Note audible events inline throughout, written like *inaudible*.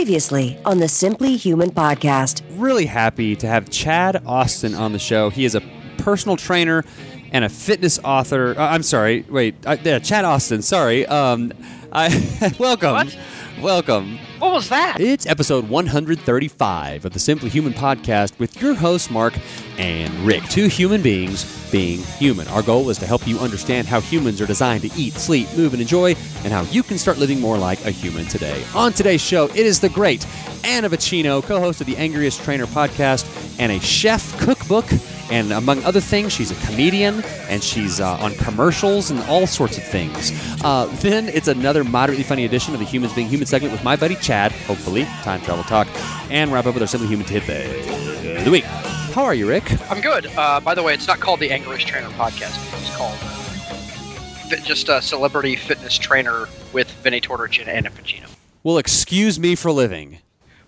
Previously on the Simply Human podcast. Really happy to have Chad Austin on the show. He is a personal trainer and a fitness author. Uh, I'm sorry, wait, uh, yeah, Chad Austin. Sorry. Um, I *laughs* welcome, What? Welcome. What was that? It's episode 135 of the Simply Human podcast with your hosts, Mark and Rick. Two human beings being human. Our goal is to help you understand how humans are designed to eat, sleep, move, and enjoy, and how you can start living more like a human today. On today's show, it is the great Anna Vocino, co host of the Angriest Trainer podcast, and a chef cookbook. And among other things, she's a comedian and she's uh, on commercials and all sorts of things. Uh, then it's another moderately funny edition of the Humans Being Human segment with my buddy Chad, hopefully, time travel talk, and wrap up with our Simply Human tidbit of the week. How are you, Rick? I'm good. Uh, by the way, it's not called the Angriest Trainer podcast. It's called just a celebrity fitness trainer with Vinnie Tortorich and Anna Vocino. Well, excuse me for living.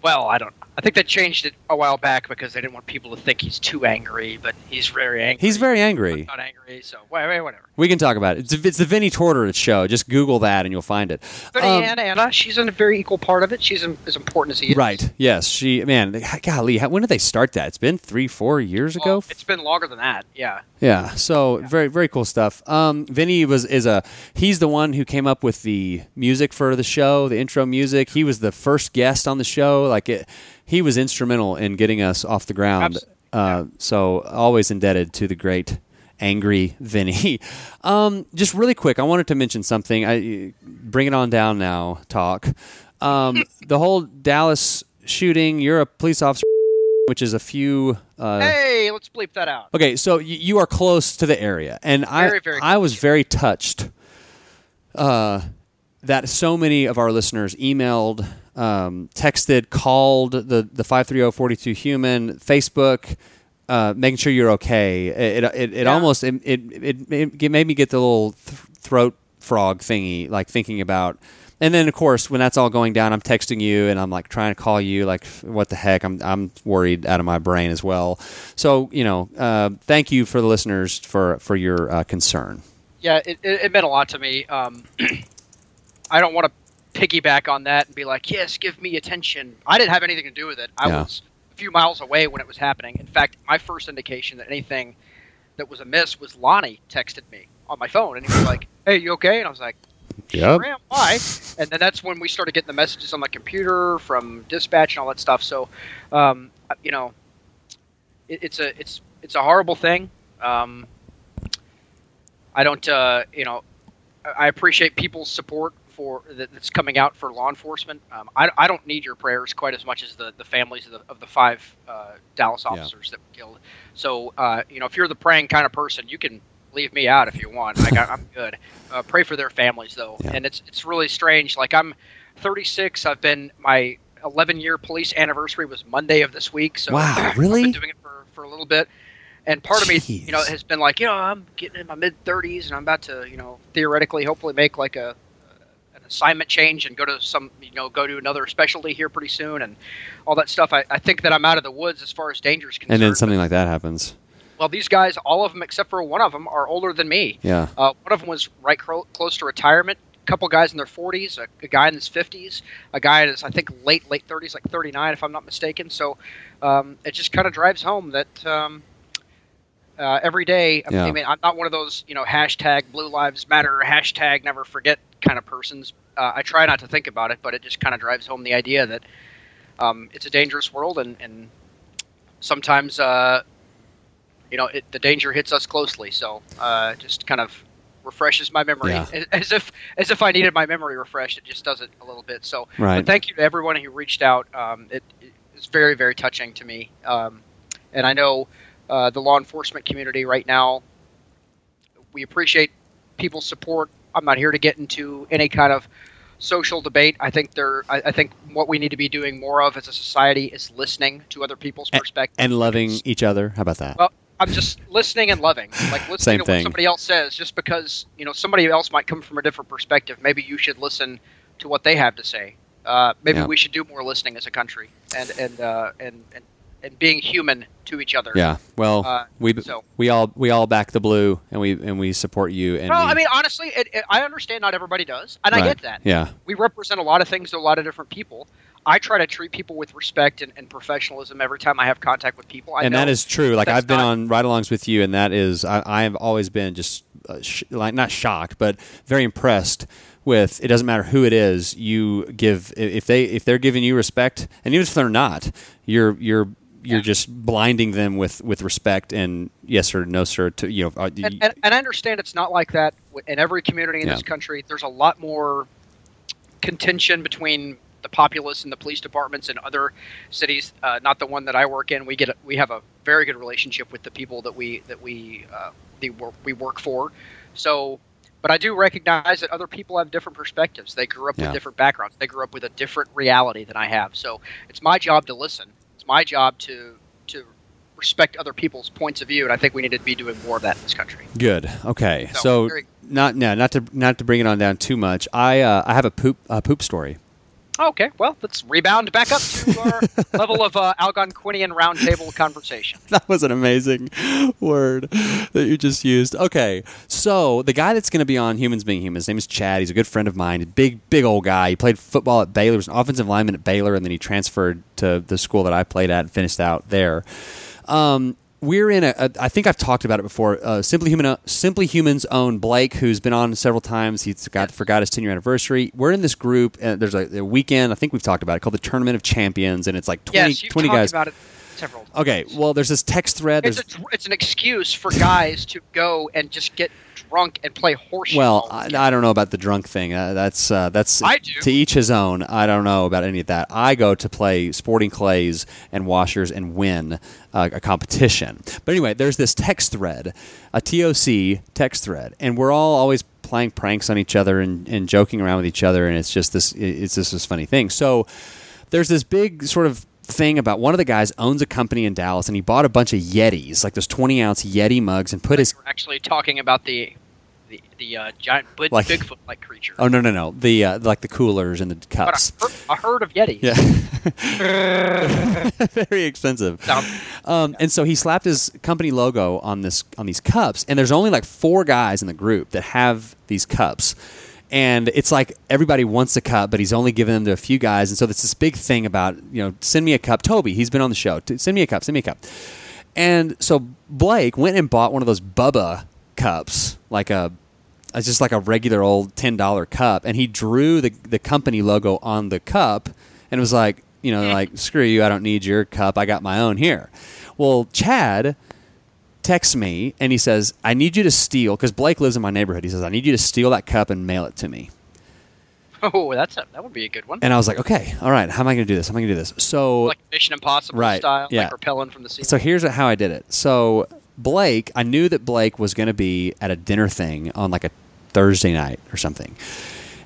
Well, I don't. I think they changed it a while back because they didn't want people to think he's too angry, but he's very angry. He's very angry. not angry, so whatever. We can talk about it. It's, it's the Vinnie Tortorich show. Just Google that and you'll find it. Vinnie Um, and Anna, she's in a very equal part of it. She's im- as important as he is. Right. Yes. She. Man. Golly. How, when did they start that? It's been three, four years ago. It's been longer than that. Yeah. Yeah. So very very cool stuff. Um, Vinnie was is a he's the one who came up with the music for the show, the intro music. He was the first guest on the show. Like it, he was instrumental in getting us off the ground. Uh, so always indebted to the great angry Vinnie. *laughs* Um, just really quick, I wanted to mention something. I bring it on down now. Talk. Um, *laughs* the whole Dallas shooting. You're a police officer, which is a few. Uh, hey, let's bleep that out. Okay, so y- you are close to the area, and Very, I very I was very touched uh, that so many of our listeners emailed, um, texted, called the the five three zero forty two human Facebook. Uh, making sure you're okay. It it, it, it Yeah. almost it, it, it, it made me get the little th- throat frog thingy, like thinking about. And then of course, when that's all going down, I'm texting you and I'm like trying to call you, like what the heck? I'm I'm worried out of my brain as well. So you know, uh, thank you for the listeners for for your uh, concern. Yeah, it, it, it meant a lot to me. Um, *clears throat* I don't want to piggyback on that and be like, yes, give me attention. I didn't have anything to do with it. I Yeah. was a few miles away when it was happening. In fact, my first indication that anything that was amiss was Lonnie texted me on my phone, and he was like, hey, you okay? And I was like, yeah. Sure. Why? And then that's when we started getting the messages on my computer from dispatch and all that stuff. So, um, you know, it, it's a it's it's a horrible thing. Um, I don't, uh, you know, I- I appreciate people's support for that, that's coming out for law enforcement. Um, I, I don't need your prayers quite as much as the, the families of the, of the five uh, Dallas Yeah. officers that were killed. So, uh, you know, if you're the praying kind of person, you can leave me out if you want. I got, I'm good. Uh, pray for their families though, Yeah. and it's it's really strange. Like I'm 36. I've been my 11 year police anniversary was Monday of this week. So Wow, I've really? been doing it for, for a little bit. And part of me, you know, has been like, you know, I'm getting in my mid 30s, and I'm about to, you know, theoretically, hopefully, make like a assignment change and go to some, you know, go to another specialty here pretty soon, and all that stuff. I, I think that I'm out of the woods as far as danger is concerned. And then something like that happens. Well, these guys, all of them except for one of them, are older than me. Yeah. Uh, one of them was right cro- close to retirement. A couple guys in their 40s, a, a guy in his 50s, a guy in his I think late late 30s, like 39 if I'm not mistaken. So um, it just kind of drives home that um, uh, every day. I Yeah. mean, I'm not one of those you know hashtag Blue Lives Matter, hashtag Never Forget kind of persons. Uh, I try not to think about it, but it just kind of drives home the idea that um, it's a dangerous world, and, and sometimes uh, you know it, the danger hits us closely. So uh, just kind of refreshes my memory Yeah. *laughs* as if as if I needed my memory refreshed. It just does it a little bit. So Right. but thank you to everyone who reached out. Um, it, it's very very touching to me, um, and I know uh, the law enforcement community right now. We appreciate people's support. I'm not here to get into any kind of social debate. I think there. I, I think what we need to be doing more of as a society is listening to other people's perspectives And loving each other. How about that? Well, I'm just listening and loving, like *laughs* listening Same to thing. what somebody else says. Just because you know somebody else might come from a different perspective, maybe you should listen to what they have to say. Uh, maybe Yeah. we should do more listening as a country, and and uh, and, and and being human to each other. yeah. Well, Uh, we so- we all we all back the blue, and we and we support you. And Well, we- I mean, honestly, it, it, I understand not everybody does, and I get that. yeah, We represent a lot of things to a lot of different people. I try to treat people with respect and, and professionalism every time I have contact with people. I and that is true. Like I've been not- on ride-alongs with you, and that is I, I have always been just uh, sh- like not shocked, but very impressed with. It doesn't matter who it is. You give if they if they're giving you respect, and even if they're not, you're you're you're just blinding them with with respect and yes sir, no sir. To you know, uh, and, and, and I understand it's not like that in every community in Yeah. this country. There's a lot more contention between the populace and the police departments in other cities. Uh, not the one that I work in. We get a, we have a very good relationship with the people that we that we uh, the work we work for. So, but I do recognize that other people have different perspectives. They grew up Yeah. with different backgrounds. They grew up with a different reality than I have. So it's my job to listen. It's my job to to respect other people's points of view, and I think we need to be doing more of that in this country. Good. Okay. So, So, not no, not to not to bring it on down too much. I uh, I have a poop a poop story. Okay, well, let's rebound back up to *laughs* our level of uh, Algonquinian roundtable conversation. *laughs* That was an amazing word that you just used. Okay, so the guy that's going to be on Humans Being Human, his name is Chad. He's a good friend of mine. Big, big old guy. He played football at Baylor. He was an offensive lineman at Baylor, and then he transferred to the school that I played at and finished out there. Um, we're in a, a. I think I've talked about it before. Uh, Simply Human, Simply Humans own Blake, who's been on several times. He's got forgot his ten year anniversary. We're in this group. And there's a, a weekend. I think we've talked about it called the Tournament of Champions, and it's like 20, yes, you've 20 talked guys. About it several times. Okay, well, there's this text thread. It's, a, it's an excuse for guys to go and just get drunk and play horseshoe. well, I. I don't know about the drunk thing. Uh, that's uh, that's I do. to each his own. I don't know about any of that. I go to play sporting clays and washers and win uh, a competition. But anyway, there's this text thread, a TOC text thread, and we're all always playing pranks on each other and, and joking around with each other, and it's just this it's just this funny thing. So there's this big sort of thing about one of the guys owns a company in Dallas and he bought a bunch of Yetis, like those 20 ounce Yeti mugs, and put his We're actually talking about the the, the uh, giant Big- Like- Bigfoot-like creature. Oh no no no the uh, like the coolers and the But cups. a, her- a herd of Yetis. Yeah, *laughs* *laughs* very expensive. Um, and so he slapped his company logo on this on these cups, and there's only like four guys in the group that have these cups. And it's like everybody wants a cup, but he's only giving them to a few guys. And so there's this big thing about, you know, send me a cup. Toby, he's been on the show. Send me a cup. Send me a cup. And so Blake went and bought one of those Bubba cups, like a it's just like a regular old ten dollar cup, and he drew the the company logo on the cup, and it was like, you know, *laughs* like screw you, I don't need your cup, I got my own here. Well, Chad texts me and he says, I need you to steal because Blake lives in my neighborhood. He says, I need you to steal that cup and mail it to me. Oh, that's a, that would be a good one. And I was like, okay, all right, how am I going to do this? How am I going to do this? So like Mission Impossible Right, style, yeah. like repelling from the sea. So here's how I did it. So Blake, I knew that Blake was going to be at a dinner thing on like a Thursday night or something.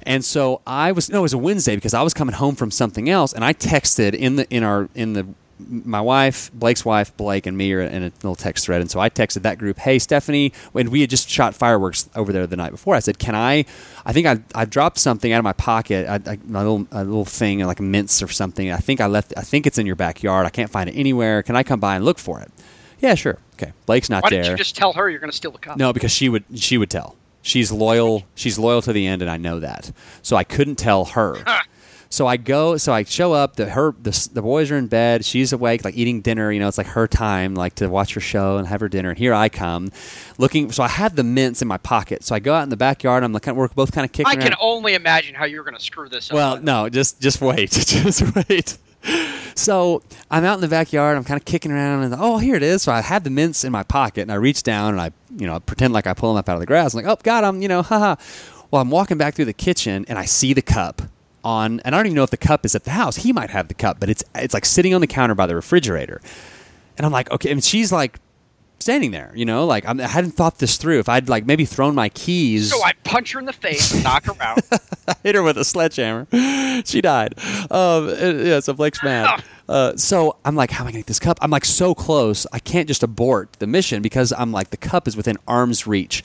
And so I was no, it was a Wednesday because I was coming home from something else, and I texted in the in our in the my wife, Blake's wife, Blake, and me are in a little text thread. And so I texted that group, "Hey, Stephanie," when we had just shot fireworks over there the night before. I said, "Can I? I think I I dropped something out of my pocket, I, I, my little a little thing like mints or something. I think I left. I think it's in your backyard. I can't find it anywhere. Can I come by and look for it?" Yeah, sure. Okay, Blake's not Why there. didn't you just tell her you're going to steal the cup? No, because she would she would tell. She's loyal. She's loyal to the end, and I know that. So I couldn't tell her. *laughs* so I go. So I show up. The her the, the boys are in bed. She's awake, like eating dinner. You know, it's like her time, like to watch her show and have her dinner. And here I come, looking. So I have the mints in my pocket. So I go out in the backyard. I'm like, we're both kind of kicking. I can around. only imagine how you're going to screw this up. Well, no, just just wait, *laughs* just wait. So I'm out in the backyard. I'm kind of kicking around, and oh, here it is. So I had the mints in my pocket, and I reach down and I, you know, pretend like I pull them up out of the grass. I'm like, oh, got them, you know, *laughs* haha. Well, I'm walking back through the kitchen, and I see the cup on, and I don't even know if the cup is at the house. He might have the cup, but it's it's like sitting on the counter by the refrigerator, and I'm like, okay, and she's like standing there, you know, like I'm, I hadn't thought this through. If I'd like maybe thrown my keys, so I punch her in the face and knock her out. *laughs* hit her with a sledgehammer. *laughs* she died. Um, yeah, so Blake's mad. Uh, so I'm like, how am I to get this cup? I'm like so close. I can't just abort the mission because I'm like, the cup is within arm's reach.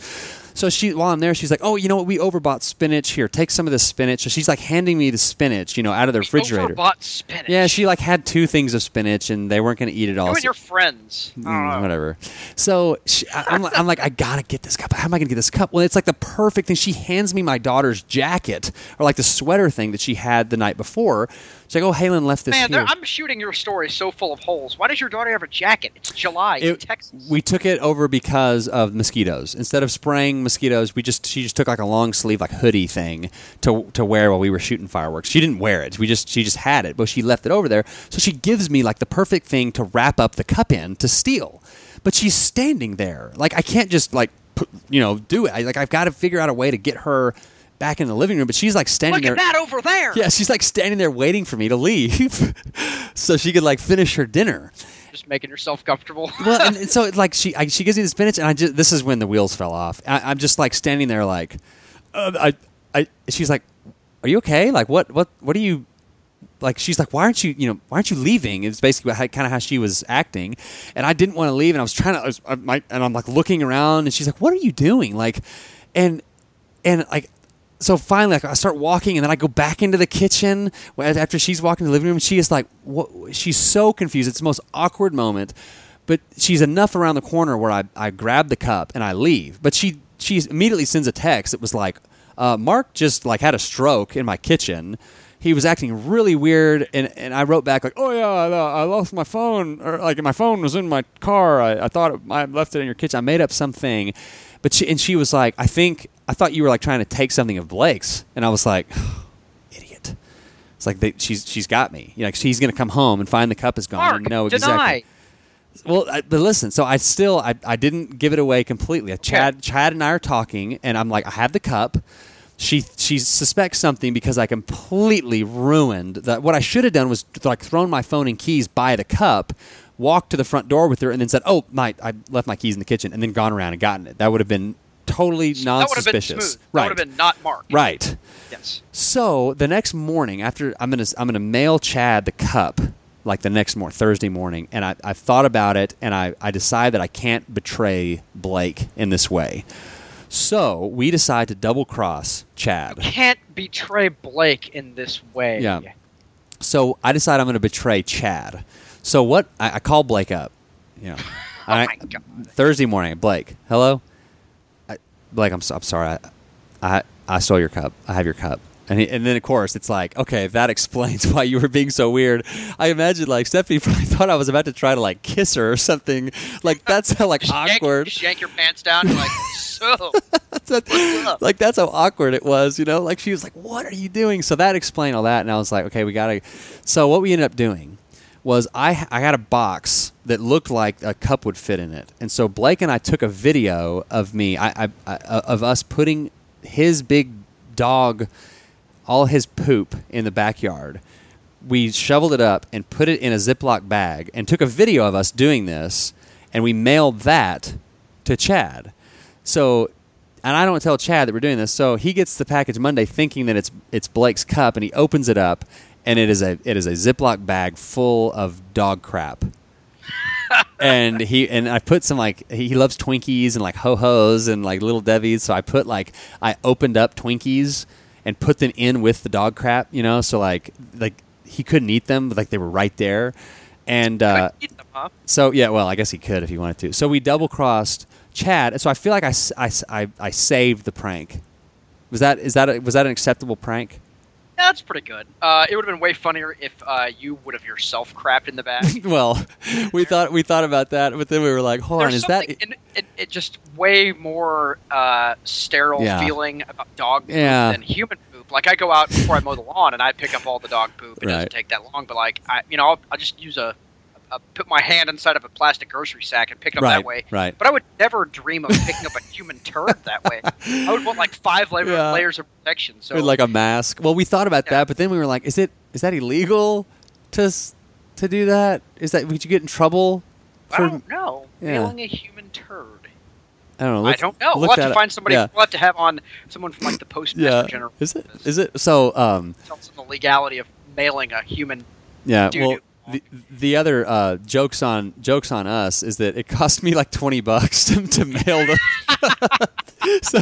So she, while I'm there, she's like, "Oh, you know what? We overbought spinach. Here, take some of this spinach." So she's like handing me the spinach, you know, out of the refrigerator. Overbought spinach. Yeah, she like had two things of spinach, and they weren't going to eat it all. You and your friends. Mm, whatever. So she, I, I'm, I'm like, I gotta get this cup. How am I gonna get this cup? Well, it's like the perfect thing. She hands me my daughter's jacket, or like the sweater thing that she had the night before. She's like, "Oh, Halen left this Man, here." I'm shooting your story so full of holes. Why does your daughter have a jacket? It's July in Texas. we took it over because of mosquitoes. Instead of spraying mosquitoes, we just she just took like a long sleeve like hoodie thing to to wear while we were shooting fireworks. She didn't wear it. We just she just had it, but she left it over there. So she gives me like the perfect thing to wrap up the cup in to steal. But she's standing there. Like I can't just like put, you know do it. I, like I've got to figure out a way to get her back in the living room. But she's like standing Look there. at that over there. Yeah, she's like standing there waiting for me to leave, *laughs* so she could like finish her dinner Just making yourself comfortable. *laughs* well, and, and so *laughs* like she I, she gives me the spinach, and I just this is when the wheels fell off. I, I'm just like standing there, like uh, I I. She's like, "Are you okay? Like what what what are you?" Like she's like, why aren't you, you know, why aren't you leaving? It's basically how, kind of how she was acting, and I didn't want to leave, and I was trying to, I was, I, my, and I'm like looking around, and she's like, what are you doing? Like, and and like so finally like, i start walking and then i go back into the kitchen after she's walking to the living room she is like what she's so confused. It's the most awkward moment but she's enough around the corner where i, I grab the cup and i leave. But she she immediately sends a text it was like uh, mark just like had a stroke in my kitchen. He was acting really weird and, and i wrote back like oh yeah I, I lost my phone or like my phone was in my car. I, I thought it, i left it in your kitchen. I made up something but she, and she was like i think i thought you were like trying to take something of blake's and i was like idiot it's like they, she's she's got me you know she's gonna come home and find the cup is gone Mark, deny. exactly well, I, but listen. So I still I, I didn't give it away completely. Chad Chad and I are talking, and I'm like, I have the cup. She she suspects something because I completely ruined that. What I should have done was like thrown my phone and keys by the cup, walked to the front door with her, and then said, "Oh, my I left my keys in the kitchen," and then gone around and gotten it. That would have been totally That would have been non-suspicious. smooth. Right. That would have been not Mark. right. Yes. So the next morning, after I'm gonna I'm gonna mail Chad the cup, like the next morning, Thursday morning, and I I thought about it, and I I decide that I can't betray Blake in this way. So we decide to double cross Chad. Can't betray Blake in this way. Yeah. So I decide I'm going to betray Chad. So what? I, I call Blake up. You know, *laughs* Oh I- God. Thursday morning. Blake, hello. I, Blake, I'm so, I'm sorry. I, I I stole your cup. I have your cup. And, he, and then of course it's like okay that *laughs* explains why you were being so weird. I imagine like Stephanie *laughs* probably thought I was about to try to like kiss her or something. Like that's how like awkward. just yank your pants down. Like, so. That's- like that's how awkward it was, you know. Like she was like, "What are you doing?" So that explained all that, and I was like, "Okay, we gotta." So what we ended up doing was I I had a box that looked like a cup would fit in it, and so Blake and I took a video of me, I, I, I uh, of us putting his big dog, all his poop in the backyard. We shoveled it up and put it in a Ziploc bag, and took a video of us doing this, and we mailed that to Chad. So, and I don't tell Chad that we're doing this. So he gets the package Monday, thinking that it's it's Blake's cup, and he opens it up, and it is a it is a Ziploc bag full of dog crap. and he and I put some like he loves Twinkies and like ho hos and like little Debbie's. So I put like I opened up Twinkies and put them in with the dog crap, you know. So like like he couldn't eat them, but like they were right there. And uh, them, huh? so yeah, well, I guess he could if he wanted to. So we double crossed Chad. So I feel like I I I saved the prank. Was that is that a, was that an acceptable prank? That's pretty good. Uh, it would have been way funnier if uh, you would have yourself crapped in the bag. *laughs* well, we thought we thought about that, but then we were like, hold on, is that in it, it just way more uh, sterile Yeah. feeling about dog poop Yeah. than human poop. Like I go out before I mow the lawn and I pick up all the dog poop. It Right. doesn't take that long, but like I, you know, I'll, I'll just use a, a put my hand inside of a plastic grocery sack and pick it up right? that way. Right. But I would never dream of picking up a human *laughs* turd that way. I would want like five layer, Yeah. layers of protection. So With like a mask. Well, we thought about Yeah. that, but then we were like, is it is that illegal to to do that? Is that would you get in trouble? I don't know. Yeah. Mailing a human turd. I don't know. I don't know. We'll have to up. find somebody. Yeah. We'll have to have on someone from like the postmaster Yeah. general. Is it? Is it? So, um, Tell us the legality of mailing a human. Yeah, well. The, the other uh, jokes on jokes on us is that it *laughs* cost me like twenty bucks to, to mail them. *laughs* so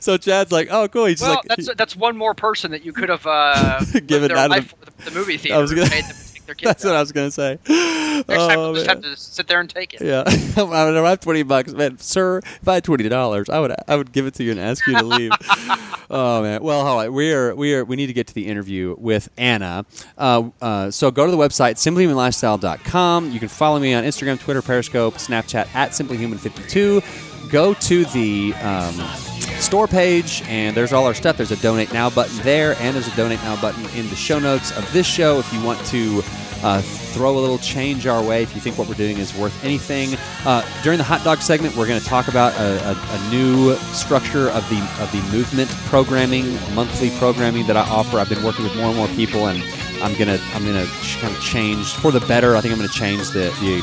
so Chad's like, oh, cool. He's Well, like, that's that's one more person that you could have uh, *laughs* Given out of the- the, movie theater. I was gonna- made them take their kids that's what I was gonna say. Next time, Oh, we'll just have to sit there and take it. Yeah, *laughs* I don't have twenty bucks, man. Sir, if I had twenty dollars, I would I would give it to you and ask you to leave. *laughs* oh man. Well, all right. We are we are we need to get to the interview with Anna. Uh, uh, so go to the website simplyhumanlifestyle.com. You can follow me on Instagram, Twitter, Periscope, Snapchat at simplyhuman52. Go to the um, store page, and there's all our stuff. There's a donate now button there, and there's a donate now button in the show notes of this show if you want to uh, throw a little change our way if you think what we're doing is worth anything. Uh, during the hot dog segment, we're going to talk about a, a, a new structure of the of the movement programming, monthly programming that I offer. I've been working with more and more people, and I'm gonna I'm gonna ch- kind of change for the better. I think I'm gonna change the the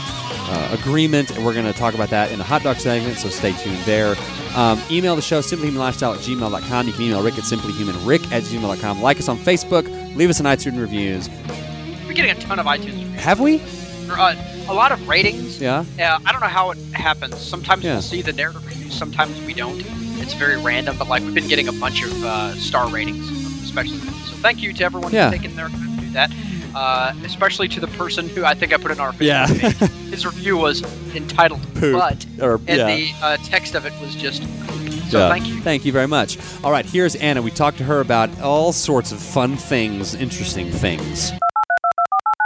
uh, agreement, and we're going to talk about that in the hot dog segment. So stay tuned there. Um, email the show simplyhumanlifestyle at gmail.com. You can email Rick at simplyhumanrick at gmail.com. Like us on Facebook. Leave us an iTunes reviews. We're getting a ton of iTunes reviews. Have we? Uh, a lot of ratings. Yeah. Yeah, I don't know how it happens. Sometimes Yeah. we'll see the narrative reviews, sometimes we don't. It's very random, but like we've been getting a bunch of uh, star ratings, especially. So thank you to everyone Yeah. who's taken their time to do that. Uh, especially to the person who I think I put in our Facebook Yeah. page. *laughs* His review was entitled Poop. "But," Or- and yeah. the uh, text of it was just. So Yeah. thank you. Thank you very much. All right, here's Anna. We talked to her about all sorts of fun things, interesting things.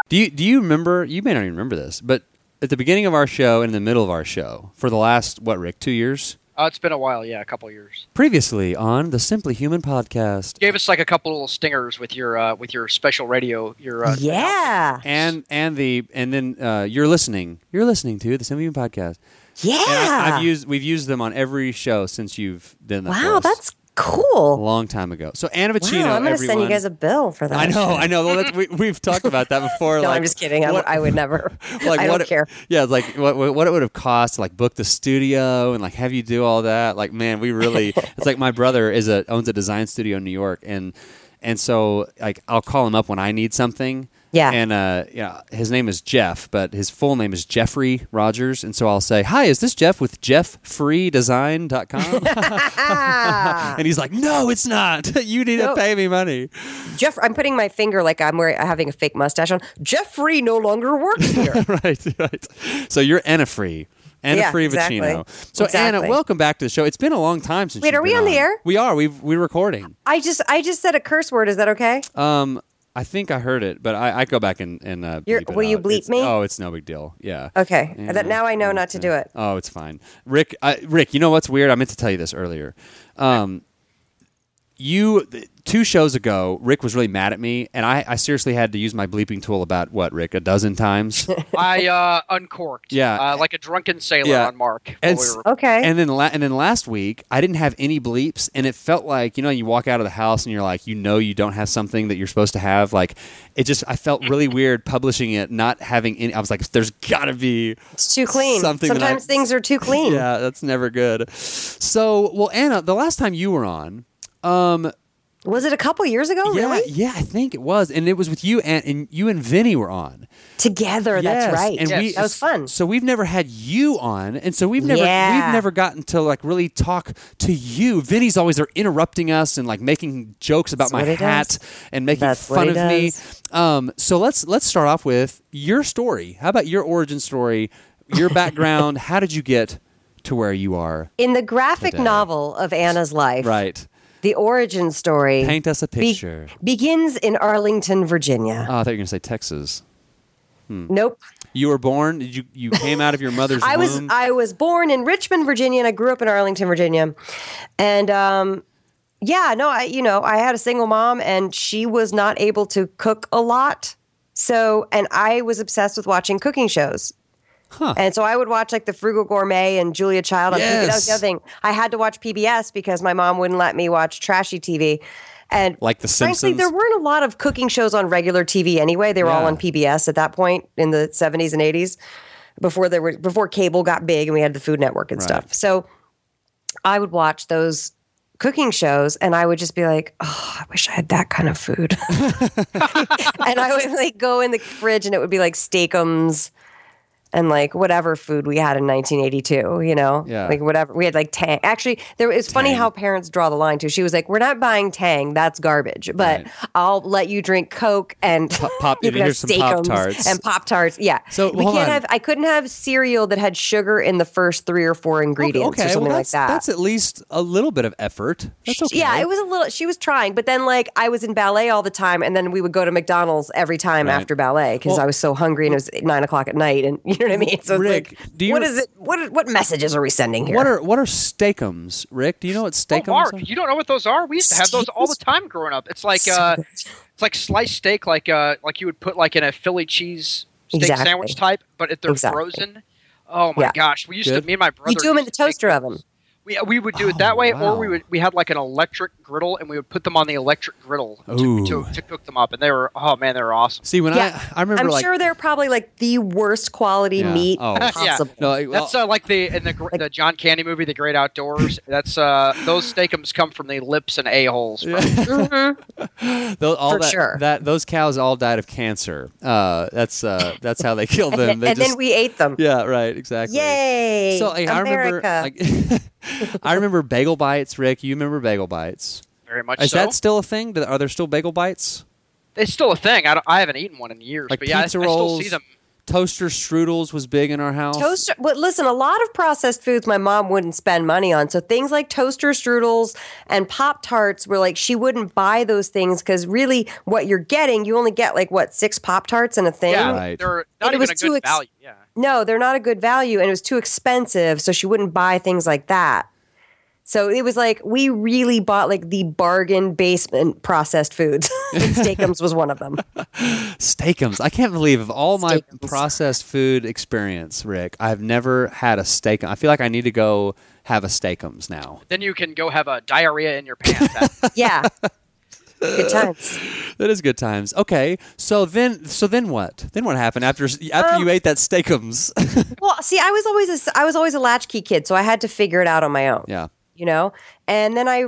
Do you do you remember? You may not even remember this, but at the beginning of our show and in the middle of our show, for the last what, Rick, two years Uh, it's been a while, yeah, a couple years. previously on the Simply Human podcast, Gave us like a couple little stingers with your uh, with your special radio. Your uh, Yeah. and and the and then uh, you're listening. You're listening to the Simply Human podcast. Yeah. And I, I've used we've used them on every show since you've done that. for wow, us. That's a long time ago. So Anna Wow, I'm going to send you guys a bill for that. I know, I know. Well, that's, we, we've talked about that before. *laughs* No, like, I'm just kidding. I, what- I would never. *laughs* like I what it- care. Yeah, like what what what it would have cost to like book the studio and like have you do all that. Like man, we really. it's like my brother is a owns a design studio in New York, and and so like I'll call him up when I need something. Yeah. And uh, yeah, his name is Jeff, but his full name is Jeffrey Rogers, and so I'll say, "Hi, is this Jeff with JeffFreeDesign.com?" *laughs* And he's like, "No, it's not. *laughs* you need No. to pay me money." Jeff, I'm putting my finger like I'm wearing, having a fake mustache on. Jeffrey no longer works here. *laughs* right, right. So you're Anna Free. Anna Yeah, Free exactly. So Anna, welcome back to the show. It's been a long time since Wait, are we been on the air? We are. We've we're recording. I just, I just said a curse word. Is that okay? Um I think I heard it, but I, I go back and, and uh, You're- will you bleep It's- me? Oh, it's no big deal. Yeah. Okay. That now I know not to do it. Oh, it's fine. Rick, I, Rick, you know what's weird? I meant to tell you this earlier. Um, you two shows ago, Rick was really mad at me, and I, I seriously had to use my bleeping tool about what Rick a dozen times. *laughs* I uh, uncorked. Yeah. Uh, like a drunken sailor Yeah. on Mark. And we were- Okay. And then, la- and then last week, I didn't have any bleeps, and it felt like you know, you walk out of the house and you're like, you know, you don't have something that you're supposed to have. Like, it just, I felt really *laughs* weird publishing it, not having any. I was like, there's got to be it's too clean. something that I- Sometimes things are too *laughs* clean. Yeah, that's never good. So, well, Anna, the last time you were on, um, Was it a couple years ago? yeah, Really? yeah, I think it was, and it was with you and, and you and Vinnie were on. Together. Yes, That's right. And we, that was fun. So we've never had you on, and so we've never Yeah. we've never gotten to like really talk to you. Vinnie's always there interrupting us and like making jokes about That's my hat does. and making That's fun he of me. Um, so let's let's start off with your story. How about your origin story, your background? *laughs* How did you get to where you are? In the graphic Today. novel of Anna's life, Right. The origin story Paint us a be- picture. begins in Arlington, Virginia. Oh, I thought you were going to say Texas. nope. You were born. Did you you came out of your mother's *laughs* I was womb? I was born in Richmond, Virginia, and I grew up in Arlington, Virginia. And um, yeah, no, I you know I had a single mom, and she was not able to cook a lot. So, and I was obsessed with watching cooking shows. Huh. And so I would watch like the Frugal Gourmet and Julia Child. on TV. That was the other thing. I had to watch PBS because my mom wouldn't let me watch trashy TV. And Like The frankly, Simpsons? there weren't a lot of cooking shows on regular TV anyway. They were all on PBS at that point in the 70s and 80s before there were before cable got big and we had the Food Network and Right. stuff. So I would watch those cooking shows and I would just be like, "Oh, I wish I had that kind of food." *laughs* *laughs* and I would like go in the fridge and it would be like Steak-umms and like whatever food we had in 1982, you know, Yeah. like whatever we had like Tang. Actually, there it's funny how parents draw the line too. She was like, "We're not buying Tang, that's garbage, but Right. I'll let you drink Coke and Pop- pop- *laughs* you can have some Pop-Tarts. and Pop Tarts." Yeah, So, we can't on. have. I couldn't have cereal that had sugar in the first three or four ingredients or okay, something well, like that. that's at least a little bit of effort. That's okay. Yeah, it was a little. She was trying, but then like I was in ballet all the time, and then we would go to McDonald's every time Right. after ballet because Well- I was so hungry and it was nine o'clock at night, and *laughs* *laughs* you know what I mean. So it's Rick, like, do you- what is it? What what messages are we sending here? What are what are Steak-umms, Rick? Do you know what Oh, Steak-umms Mark, are? you don't know what those are? We used to have those all the time growing up. It's like uh, it's like sliced steak, like uh, like you would put like in a Philly cheese steak Exactly. sandwich type, but if they're Exactly. frozen. Oh my Yeah. gosh, we used Good. to. Me and my brother. you do them in the used to toaster those. oven. We, we would do it Oh, that way, wow. or we would we had like an electric griddle, and we would put them on the electric griddle to, to, to cook them up, and they were oh man, they were awesome. See, when Yeah, I I remember I'm like sure they're probably like the worst quality Yeah. meat Oh. Yeah. possible. no, well, That's uh, like the in the gr- the John Candy movie, The Great Outdoors. That's uh those Steak-umms come from the lips and a holes. *laughs* *laughs* Tho- all For that, sure. That those cows all died of cancer. Uh, that's uh, that's how they *laughs* killed them. and They just, then we ate them. yeah, right, exactly. Yay! So like, I remember, like, I remember bagel bites. Rick, you remember bagel bites? Very much Is so. that still a thing? Are there still bagel bites? it's still a thing. I, don't, I haven't eaten one in years, Like but yeah, I, I pizza still rolls? see them. Toaster strudels was big in our house. Toaster. But listen, a lot of processed foods my mom wouldn't spend money on. So things like toaster strudels and Pop Tarts were like she wouldn't buy those things because really, what you're getting, you only get like what six Pop Tarts in a thing. Yeah, Right. they're And not it even was a too good ex- value. Yeah. No, they're not a good value, and it was too expensive. So she wouldn't buy things like that. So it was like we really bought like the bargain basement processed foods. *laughs* Steak-umms was one of them. *laughs* Steak-umms. I can't believe of all my Steak-umms. processed food experience, Rick, I've never had a steak. I feel like I need to go have a Steak-umms now. Then you can go have a diarrhea in your pants. *laughs* Yeah. Good times. *laughs* That is good times. Okay, so then, so then what? Then what happened after after Um, you ate that Steak-umms? *laughs* Well, see, I was always a, I was always a latchkey kid, so I had to figure it out on my own. yeah. you know? And then I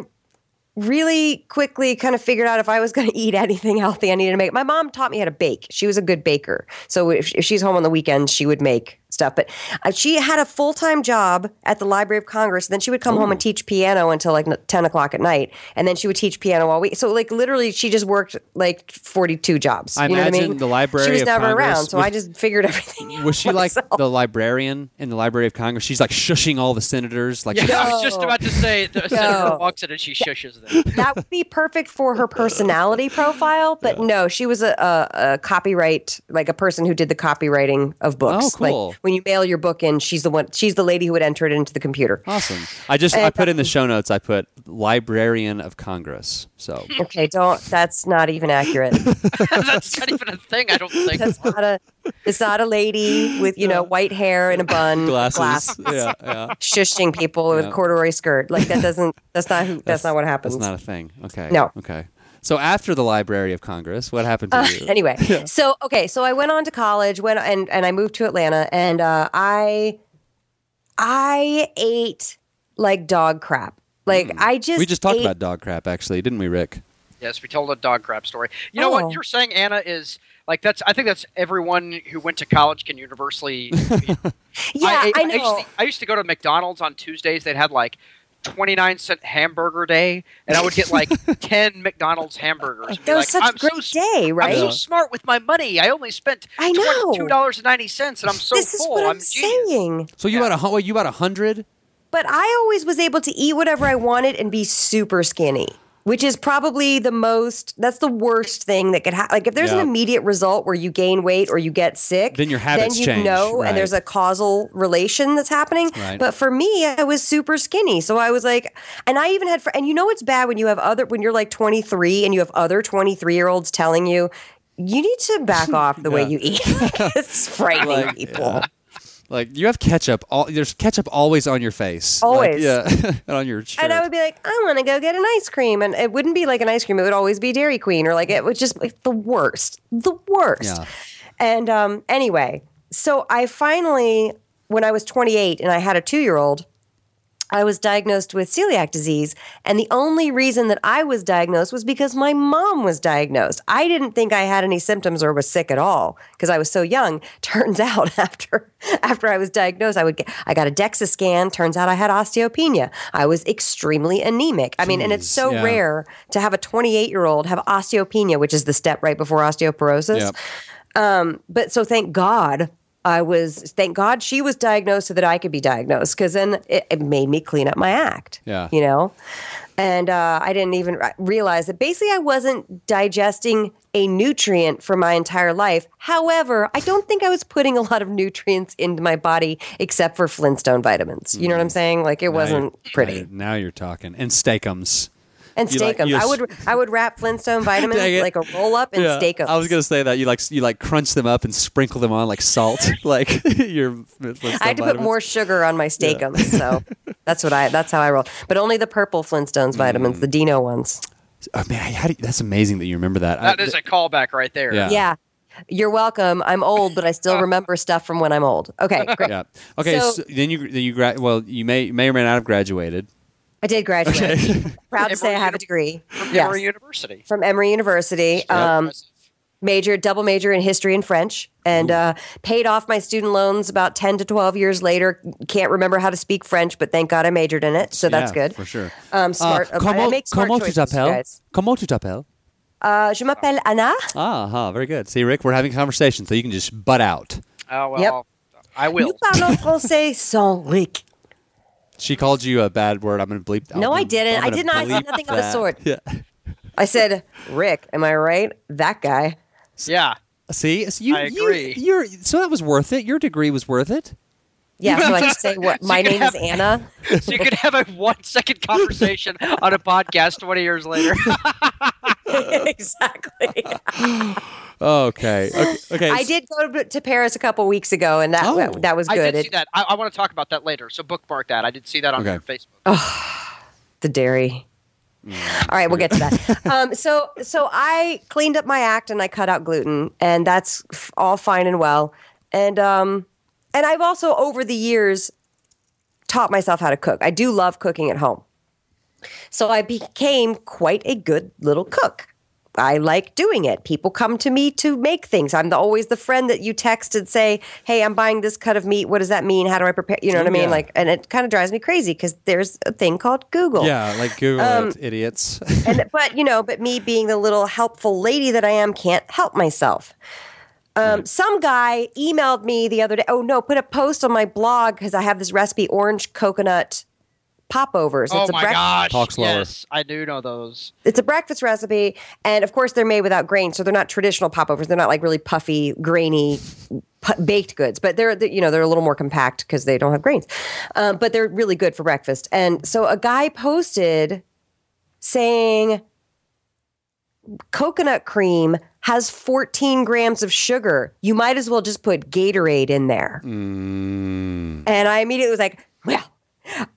really quickly kind of figured out if I was *laughs* going to eat anything healthy, I needed to make. My mom taught me how to bake. She was a good baker. So if, if she's home on the weekends, she would make stuff. But uh, she had a full time job at the Library of Congress. Then she would come home and teach piano until like 10 o'clock at night. And then she would teach piano all week. So, like, literally, she just worked like 42 jobs. I you know what I imagine mean? the Library She was of never Congress around. So was- I just figured everything *laughs* out. Was she like the librarian in the Library of Congress? She's like shushing all the senators. Like, yeah, I was just about to say the senator walks in and she shushes them. *laughs* that would be perfect for her personality profile. But no, she was a, a, a copyright, like a person who did the copywriting of books. Oh, cool. Like when you mail your book in, she's the one. She's the lady who would enter it into the computer. awesome. I just I put in the um, show notes. I put librarian of Congress. So Okay, don't. That's not even accurate. *laughs* *laughs* That's not even a thing. I don't think. That's not a. It's not a lady with you know white hair and a bun, glasses. glass, *laughs* Yeah, yeah. shushing people with corduroy skirt. Like that doesn't. That's not. Who, that's, not what happens. That's not a thing. Okay. No. Okay. So after the Library of Congress, what happened to Uh, you? anyway, *laughs* so okay, so I went on to college, went and and I moved to Atlanta, and uh, I I ate like dog crap. Like I just we just talked ate- about dog crap, actually, didn't we, Rick? Yes, we told a dog crap story. You know Oh. what you're saying, Anna, is like that's. I think that's everyone who went to college can universally. *laughs* Yeah, I, know. used, to, I used to go to McDonald's on Tuesdays. They'd have like. 29 cent hamburger day and I would get like *laughs* 10 McDonald's hamburgers. that was like, such a great so, day, right? I'm so smart with my money. I only spent I know. $22.90 and I'm so this is full. what I'm, I'm, a genius. saying. So you Yeah. had a hu- what, you had a hundred? But I always was able to eat whatever I wanted and be super skinny, which is probably the most. That's the worst thing that could happen. Like if there's Yeah. an immediate result where you gain weight or you get sick, Then your habits then you change, know, right. and there's a causal relation that's happening. Right. But for me, I was super skinny, so I was like, and I even had, fr- and you know, it's bad when you have other when you're like 23 and you have other 23 year olds telling you. You need to back *laughs* off the way you eat. *laughs* it's *laughs* frightening Like, people. yeah. Like you have ketchup. All there's ketchup always on your face. Like, Always. yeah, *laughs* and on your shirt. And I would be like, I want to go get an ice cream. And it wouldn't be like an ice cream. It would always be Dairy Queen or like it was just like the worst, the worst. Yeah. And um, anyway, so I finally, when I was 28 and I had a two year old, I was diagnosed with celiac disease. And the only reason that I was diagnosed was because my mom was diagnosed. I didn't think I had any symptoms or was sick at all because I was so young. *laughs* Turns out after after I was diagnosed, I would get I got a DEXA scan. Turns out I had osteopenia. I was extremely anemic. I mean, and it's so yeah. rare to have a 28 year old have osteopenia, which is the step right before osteoporosis. Yep. Um, but so thank God I was, thank God she was diagnosed so that I could be diagnosed because then it, it made me clean up my act. Yeah. You know? And uh, I didn't even realize that basically I wasn't digesting a nutrient for my entire life. However, I don't think I was putting a lot of nutrients into my body except for Flintstone vitamins. You know what I'm saying? Like it wasn't pretty. Now you're talking. And Steak-umms. And You like- steak 'em. you I s- would I would wrap Flintstone vitamins like a roll up and steak them. I was gonna say that you like you like crunch them up and sprinkle them on like salt, *laughs* like your. I had to put more sugar on my Steak-umms, so *laughs* that's what I. That's how I roll. But only the purple Flintstones mm. vitamins, the Dino ones. Oh man, how do you- that's amazing that you remember that. That I- is a callback right there. Yeah. Yeah, you're welcome. I'm old, but I still *laughs* remember stuff from when I'm old. Okay, great. yeah. Okay. So- So, then you then you gra- well you may may or may not have graduated. I did graduate. *laughs* Proud to say I have a degree. From Yes. Emory University. From Emory University. Um, major, double major in history and French, and uh, paid off my student loans about 10 to 12 years later. Can't remember how to speak French, but thank God I majored in it, so that's Yeah, good. for sure. Um, smart. Uh, I comment, make smart comment tu choices, you t'appelles? guys. Comment tu t'appelles? Uh, je m'appelle Anna. Ah, huh, very good. See, Rick, we're having a conversation, so you can just butt out. Oh well, Yep. I will. Nous parlons français sans Rick. She called you a bad word. I'm going to bleep. No, I'm I didn't. I'm I gonna did not. I said bleep nothing of the sort. Yeah. I said, Rick, am I right? That guy. Yeah. See, so you, I agree. You, you're so that was worth it. Your degree was worth it. Yeah, so I just say what *laughs* my you can name is Anna. *laughs* So you could have a one second conversation on a podcast 20 years later. *laughs* *laughs* exactly. Okay. *laughs* Okay. okay. I did go to, to Paris a couple weeks ago, and that Oh. that was good. I good. did see that. I, I want to talk about that later. So bookmark that. I did see that on Okay. your Facebook. the dairy. Mm. All right, we'll get to that. *laughs* um, so, so I cleaned up my act and I cut out gluten, and that's f- all fine and well. And um, and I've also over the years taught myself how to cook. I do love cooking at home, so I became quite a good little cook. I like doing it. People come to me to make things. I'm the, always the friend that you text and say, "Hey, I'm buying this cut of meat. What does that mean? How do I prepare?" You know what I mean? Yeah. Like, and it kind of drives me crazy because there's a thing called Google. Yeah, like Google Um, it, idiots. and *laughs* but you know, but me being the little helpful lady that I am, can't help myself. Um, Some guy emailed me the other day. Oh no, put a post on my blog because I have this recipe: orange coconut popovers. Oh it's a my brec- gosh. Talk slower. Yes, I do know those. It's a breakfast recipe, and of course they're made without grain, so they're not traditional popovers. They're not like really puffy, grainy pu- baked goods, but they're you know they're a little more compact because they don't have grains. Um, but they're really good for breakfast. And so a guy posted saying coconut cream has 14 grams of sugar. You might as well just put Gatorade in there. Mm. And I immediately was like, well,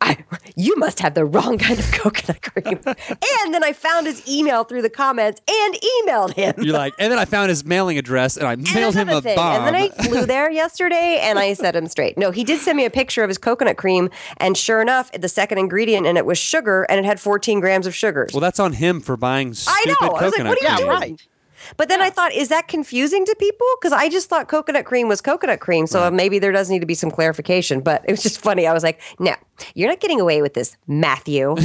I, you must have the wrong kind of *laughs* coconut cream. and then I found his email through the comments and emailed him. You're like, and then I found his mailing address and I And mailed him a thing. bomb. And then I flew *laughs* there yesterday and I set him straight. No, he did send me a picture of his coconut cream. And sure enough, the second ingredient in it was sugar and it had 14 grams of sugars. well, that's on him for buying I stupid know. I was like, coconut what are you Yeah, cream. doing? right. But then I thought, is that confusing to people? Because I just thought coconut cream was coconut cream. So maybe there does need to be some clarification. But it was just funny. I was like, no, you're not getting away with this, Matthew. *laughs*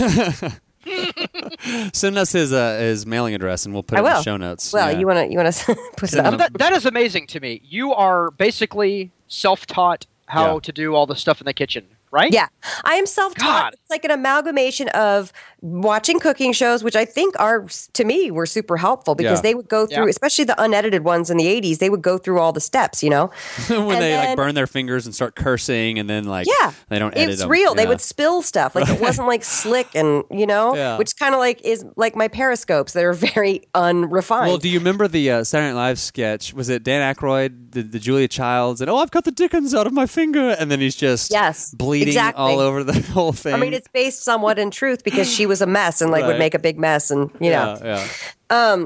Send us his uh, his mailing address and we'll put I it in the show notes. Well, Yeah. you want to you want to *laughs* put it up? That, that is amazing to me. You are basically self-taught how Yeah. to do all the stuff in the kitchen, right? Yeah, I am self-taught. It's like an amalgamation of watching cooking shows, which I think are to me were super helpful because Yeah. they would go through, Yeah. especially the unedited ones in the '80s. They would go through all the steps, you know. *laughs* when And they like burn their fingers and start cursing and then like Yeah, they don't edit It's them. real. They would spill stuff. Like it wasn't like slick and you know, *laughs* Yeah. which kind of like is like my periscopes that are *laughs* very unrefined. Well, do you remember the uh, Saturday Night Live sketch? Was it Dan Aykroyd, the, the Julia Childs, and oh, I've cut the Dickens out of my finger, and then he's just Yes, bleeding exactly. all over the *laughs* whole thing. I mean, it's based somewhat in truth because she was a mess and like Right. would make a big mess and you know. yeah, yeah.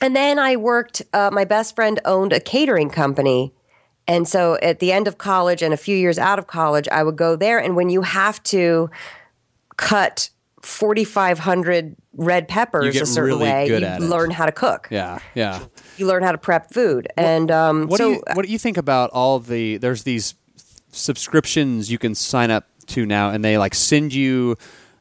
And then I worked, uh, my best friend owned a catering company. And so at the end of college and a few years out of college, I would go there. And when you have to cut 4,500 red peppers a certain really way, you at it. learn how to cook. Yeah, yeah. You learn how to prep food. and um, What so do you what do you think about all the there's these subscriptions you can sign up to now and they like send you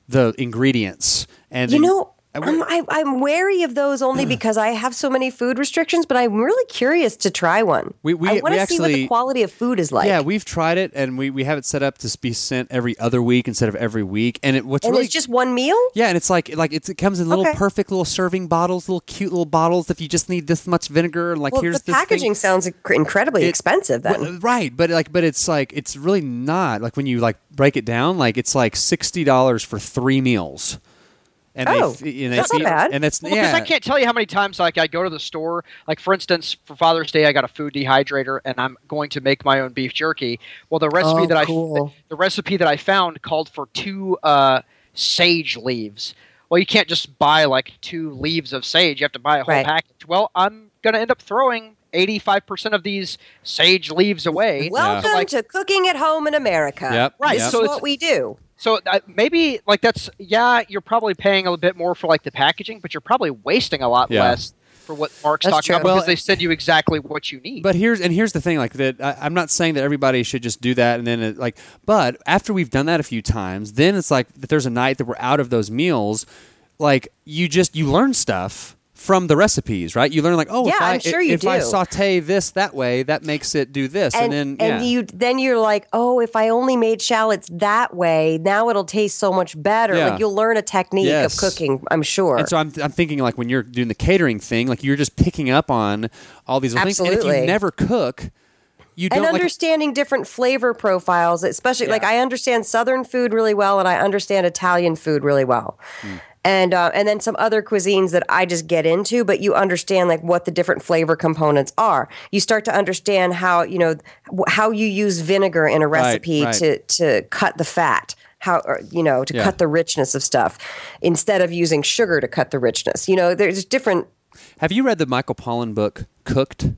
the ingredients. And You then- know, I- I'm, I, I'm wary of those only mm. because I have so many food restrictions, but I'm really curious to try one. We- we- I want to see what actually- the quality of food is like. yeah, we've tried it and we, we have it set up to be sent every other week instead of every week. And it what's and really it's just one meal? yeah, and it's like like it's, it comes in little Okay. perfect little serving bottles, little cute little bottles. If you just need this much vinegar, and like Well, here's the this thing. packaging sounds incredibly It- expensive then. Well, right, but like, but it's like it's really not like when you like break it down. Like it's like sixty dollars for three meals. And Oh, they, and they that's not bad. And that's Well, because yeah. I can't tell you how many times like I go to the store. Like for instance, for Father's Day, I got a food dehydrator, and I'm going to make my own beef jerky. Well, the recipe Oh, that I cool. the recipe that I found called for two uh, sage leaves. Well, you can't just buy like two leaves of sage. You have to buy a whole Right. package. Well, I'm gonna end up throwing. 85% of these sage leaves away. Welcome So, like, to Cooking at Home in America. Yep, Right, This yep. is what we do. So uh, maybe like that's yeah, you're probably paying a little bit more for like the packaging, but you're probably wasting a lot Yeah. less for what Mark's That's talking true. about Well, because they send you exactly what you need. But here's and here's the thing, like that. I, I'm not saying that everybody should just do that, and then it, like, but after we've done that a few times, then it's like that. There's a night that we're out of those meals, like you just you learn stuff from the recipes, right? You learn like, oh, if Yeah, I I'm sure you if I saute this that way, that makes it do this, and, And, then and yeah. you then you're like, oh, if I only made shallots that way, now it'll taste so much better. Yeah. Like you'll learn a technique Yes. of cooking, I'm sure. And so I'm, I'm thinking like when you're doing the catering thing, like you're just picking up on all these little things. And if you never cook, you don't and like understanding different flavor profiles, especially like I understand Southern food really well, and I understand Italian food really well, Hmm. And uh, and then some other cuisines that I just get into. But you understand like what the different flavor components are. You start to understand how you know how you use vinegar in a recipe right. to to cut the fat. How or, you know to Yeah. cut the richness of stuff instead of using sugar to cut the richness. You know, there's different. Have you read the Michael Pollan book Cooked?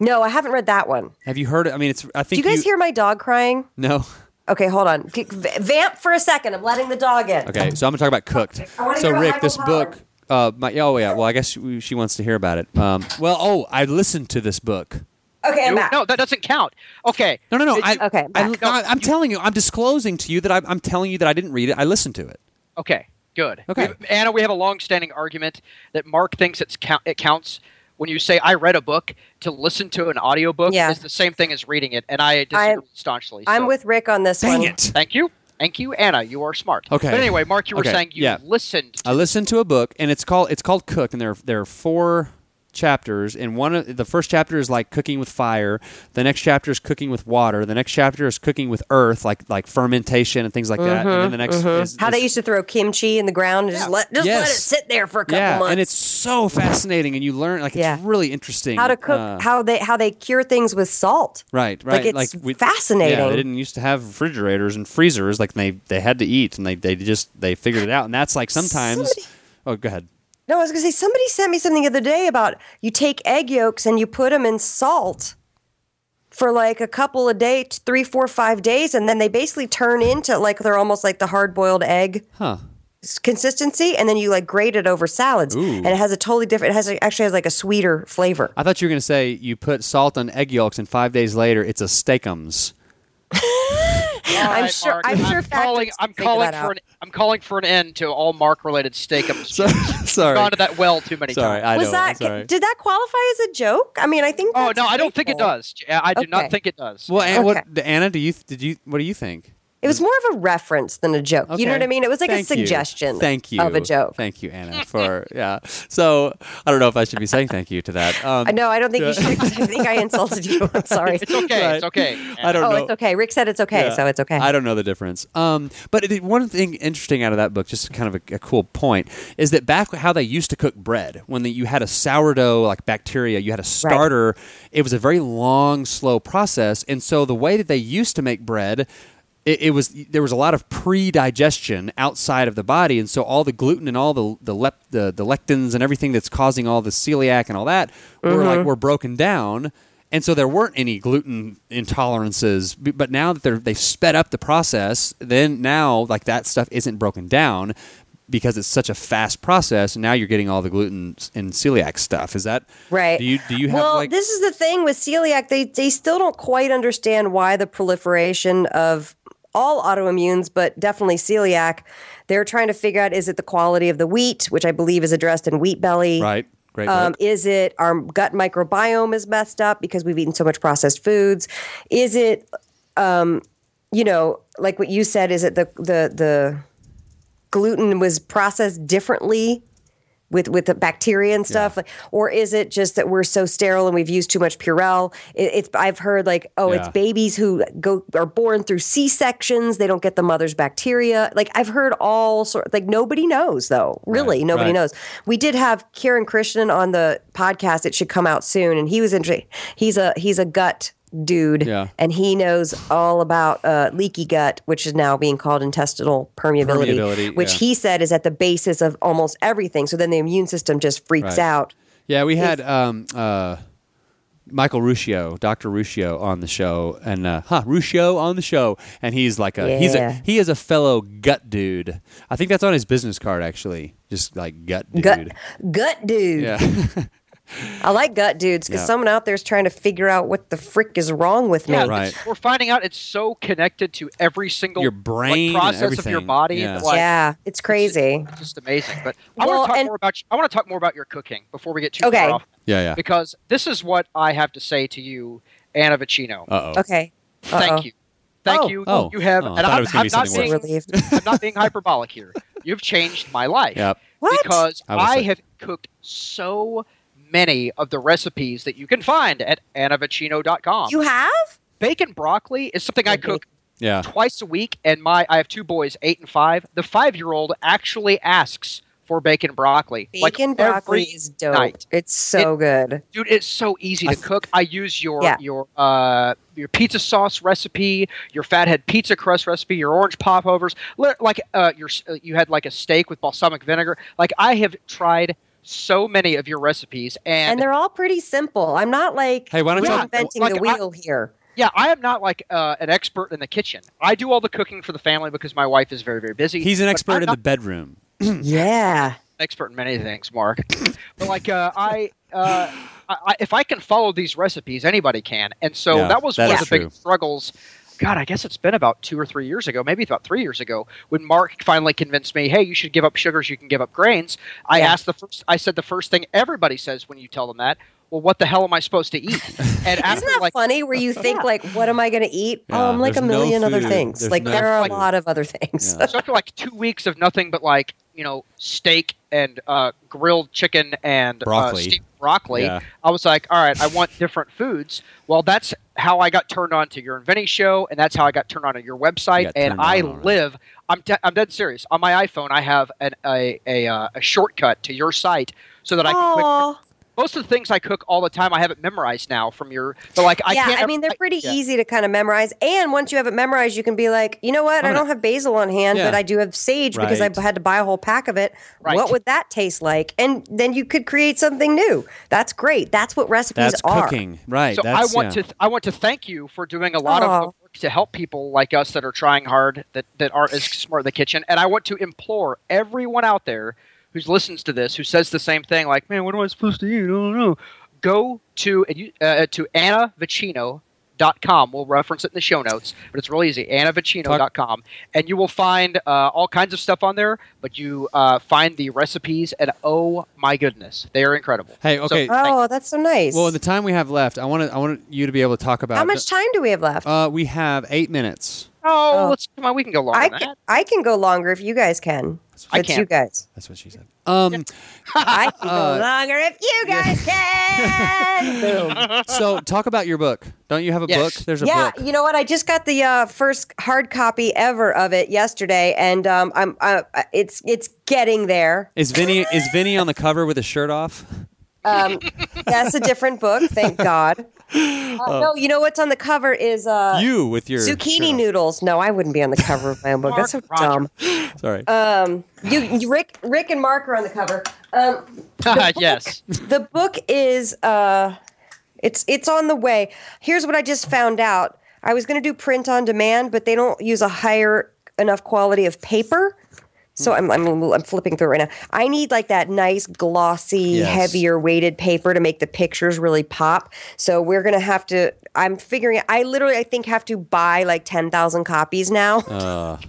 No, I haven't read that one. Have you heard it? I mean, it's. I Do think you guys hear my dog crying? No. Okay, hold on. V- Vamp for a second. I'm letting the dog in. Okay, so I'm gonna talk about Cooked. I wanna So hear about Rick, Michael this Pollan. book. Uh, my, oh yeah. Well, I guess she, she wants to hear about it. Um, well, oh, I listened to this book. Okay, I'm no, back. no, that doesn't count. Okay. No, no, no. I, Okay, I, back. no, I'm telling you. I'm disclosing to you that I'm, I'm telling you that I didn't read it. I listened to it. Okay, good. Okay. We- Anna, we have a long-standing argument that Mark thinks it's count, it counts when you say I read a book to listen to an audiobook Yeah. is the same thing as reading it, and I disagree I'm- staunchly. I'm with Rick on this Dang one. it! Thank you, thank you, Anna. You are smart. Okay. But anyway, Mark, you were Okay, saying you yeah. listened. I listened to a book, and it's called it's called Cooked, and there there are four chapters and one of the first chapter is like cooking with fire the next chapter is cooking with water the next chapter is cooking with earth like like fermentation and things like that and then the next is, Mm-hmm, How is- they used to throw kimchi in the ground and just let just let it sit there for a couple yeah months. and it's so fascinating and you learn like it's Yeah. really interesting how to cook, uh, how they how they cure things with salt. Right, right. Like it's fascinating. Yeah, they didn't used to have refrigerators and freezers. Like they they had to eat, and they they just they figured it out. And that's like sometimes. Somebody- Oh, go ahead. No, I was gonna say somebody sent me something the other day about you take egg yolks and you put them in salt for like a couple of days, three, four, five days, and then they basically turn into like they're almost like the hard boiled egg Huh. consistency, and then you like grate it over salads, Ooh. and it has a totally different. It has a, actually has like a sweeter flavor. I thought you were going to say you put salt on egg yolks, and five days later it's a Steak-umms. *laughs* All I'm right, sure- Mark, I'm sure calling. I'm calling for out. an. I'm calling for an end to all Mark-related Steak-umms. So, *laughs* sorry. Gone to that well too many Sorry, times. I Was know. that sorry. did that qualify as a joke? I mean, I think. Oh that's no, I don't think it does. I do Okay. not think it does. well, Anna, Okay. what, Anna, do you did you what do you think? It was more of a reference than a joke. You know what I mean? It was like Thank a you. suggestion. Thank you of a joke. Thank you, Anna, for *laughs* yeah. So I don't know if I should be saying thank you to that. Um, I know. I don't think Yeah. you should. I think I insulted you. I'm *laughs* sorry. it's okay. Right. It's okay. I don't oh, know. it's okay. Rick said it's okay, Yeah. so it's okay. I don't know the difference. Um, but it, one thing interesting out of that book, just kind of a, a cool point, is that back how they used to cook bread, when the, you had a sourdough like bacteria, you had a starter. It was a very long, slow process, and so the way that they used to make bread. It, it was there was a lot of pre-digestion outside of the body, and so all the gluten and all the the, lep, the the lectins and everything that's causing all the celiac and all that were Mm-hmm. like were broken down, and so there weren't any gluten intolerances. But now that they're they've sped up the process, then now like that stuff isn't broken down because it's such a fast process. And now you're getting all the gluten and celiac stuff. Is that Right. Do you do you have well, like this is the thing with celiac. They they still don't quite understand why the proliferation of all autoimmunes, but definitely celiac. They're trying to figure out is it the quality of the wheat, which I believe is addressed in Wheat Belly. right? Great. Um, is it our gut microbiome is messed up because we've eaten so much processed foods? Is it, um, you know, like what you said? Is it the the the gluten was processed differently with with the bacteria and stuff, like, or is it just that we're so sterile and we've used too much Purell? It, it's I've heard like oh, it's babies who go are born through C sections. They don't get the mother's bacteria. Like I've heard all sort. Like nobody knows though. Really, Right, nobody right. knows. We did have Kiran Krishnan on the podcast. It should come out soon, and he was interesting. He's a he's a gut dude, Yeah. and he knows all about uh, leaky gut, which is now being called intestinal permeability, Permeability, which yeah. he said is at the basis of almost everything. So then the immune system just freaks Right. out. Yeah, we had um, uh, Michael Ruscio, Doctor Ruscio, on the show, and uh, huh, Ruscio on the show, and he's like a he's a he is a fellow gut dude. I think that's on his business card actually, just like gut dude. Gut, gut dude. Yeah, *laughs* I like gut dudes because Yeah. someone out there is trying to figure out what the frick is wrong with me. Yeah, Right. we're finding out it's so connected to every single Your brain and process of your body. Yeah. like, yeah, it's crazy. It's just amazing. But I Well, want to talk and- more about. I want to talk more about your cooking before we get too Okay. far off. yeah, yeah. Because this is what I have to say to you, Anna Vocino. Uh oh. Okay. Thank Uh-oh. you. Thank Oh. you. Oh. You have. Oh, and thought I'm, I'm not being. Relieved. I'm not being hyperbolic here. You've changed my life. Yep. What? Because I I, have cooked so many of the recipes that you can find at annavocino.com. You have? Bacon broccoli is something I cook Yeah. twice a week, and my I have two boys, eight and five. The five year old actually asks for bacon broccoli. like Bacon broccoli is dope. night. It's so good. Dude, it's so easy to cook. I use your Yeah. your uh your pizza sauce recipe, your fathead pizza crust recipe, your orange popovers. Like uh, your s- uh, you had like a steak with balsamic vinegar. Like I have tried so many of your recipes, and, And they're all pretty simple. I'm not like Hey, why don't you- reinventing like, the I- wheel here. yeah, I am not like uh, an expert in the kitchen. I do all the cooking for the family because my wife is very very busy. He's an expert I'm in not the bedroom. *clears throat* Yeah. expert in many things, Mark. but like uh, I, uh, I, I, if I can follow these recipes, anybody can. And so Yeah, that was that one of the true. big struggles. God, I guess it's been about two or three years ago, maybe about three years ago, when Mark finally convinced me, "Hey, you should give up sugars. You can give up grains." I asked the first. I said the first thing everybody says when you tell them that. Well, what the hell am I supposed to eat? *laughs* And after Isn't that like funny where you think like, what am I going to eat? Yeah, um, like a there's no million other things. There's like no there are food. a lot of other things. Yeah. so after like two weeks of nothing but like you know steak and uh, grilled chicken and Broccoli. uh, steamed broccoli, Yeah. I was like, all right, I want different foods. Well, that's how I got turned on to your Inventing show, and that's how I got turned on to your website. got And I on, all right. live. I'm de- I'm dead serious. On my iPhone, I have an, a a, uh, a shortcut to your site so that I can. Click. Aw. Most of the things I cook all the time, I have it memorized now from your. But like, I yeah, can't. I mean they're I- pretty yeah. easy to kind of memorize. And once you have it memorized, you can be like, you know what? I'm I don't have basil on hand, Yeah. but I do have sage because I had to buy a whole pack of it. Right. What would that taste like? And then you could create something new. That's great. That's what recipes are. That's are. cooking, right? So I want yeah. to I want to thank you for doing a lot Aw. of the work to help people like us that are trying hard that that aren't as smart in the kitchen. And I want to implore everyone out there who listens to this who says the same thing, like, man, what am I supposed to eat? I don't know. Go to and you- uh, to annavocino.com. We'll reference it in the show notes, but it's really easy. annavocino.com. And you will find uh, all kinds of stuff on there, but you uh, find the recipes, and oh my goodness, they are incredible. Hey, okay. thank- Oh, that's so nice. well, in the time we have left, I want to I want you to be able to talk about How much time do we have left? Uh, we have eight minutes. Oh, Oh. let's come on, we can go longer I than can, that. I can go longer if you guys can. I can't. you guys. That's what she said. Um, *laughs* I can *laughs* Uh, go longer if you guys can. *laughs* Boom. so talk about your book. Don't you have a Yes. book? There's a yeah, book. you know what? I just got the uh, first hard copy ever of it yesterday, and um, I'm uh, it's it's getting there. Is Vinnie is Vinnie on the cover with his shirt off? Um, that's a different book, thank God. *laughs* Uh, no, you know what's on the cover is uh, you with your zucchini shirt noodles. No, I wouldn't be on the cover of my own book. That's so Mark *laughs* Roger. dumb. off. Sorry. Um, you, you, Rick, Rick, and Mark are on the cover. Um, *laughs* yes. the book is uh It's it's on the way. Here's what I just found out. I was going to do print on demand, but they don't use a higher enough quality of paper. So I'm, I'm I'm flipping through right now. I need like that nice glossy, Yes. heavier weighted paper to make the pictures really pop. So we're gonna have to. I'm figuring. I literally I think have to buy like ten thousand copies now. Uh, *laughs*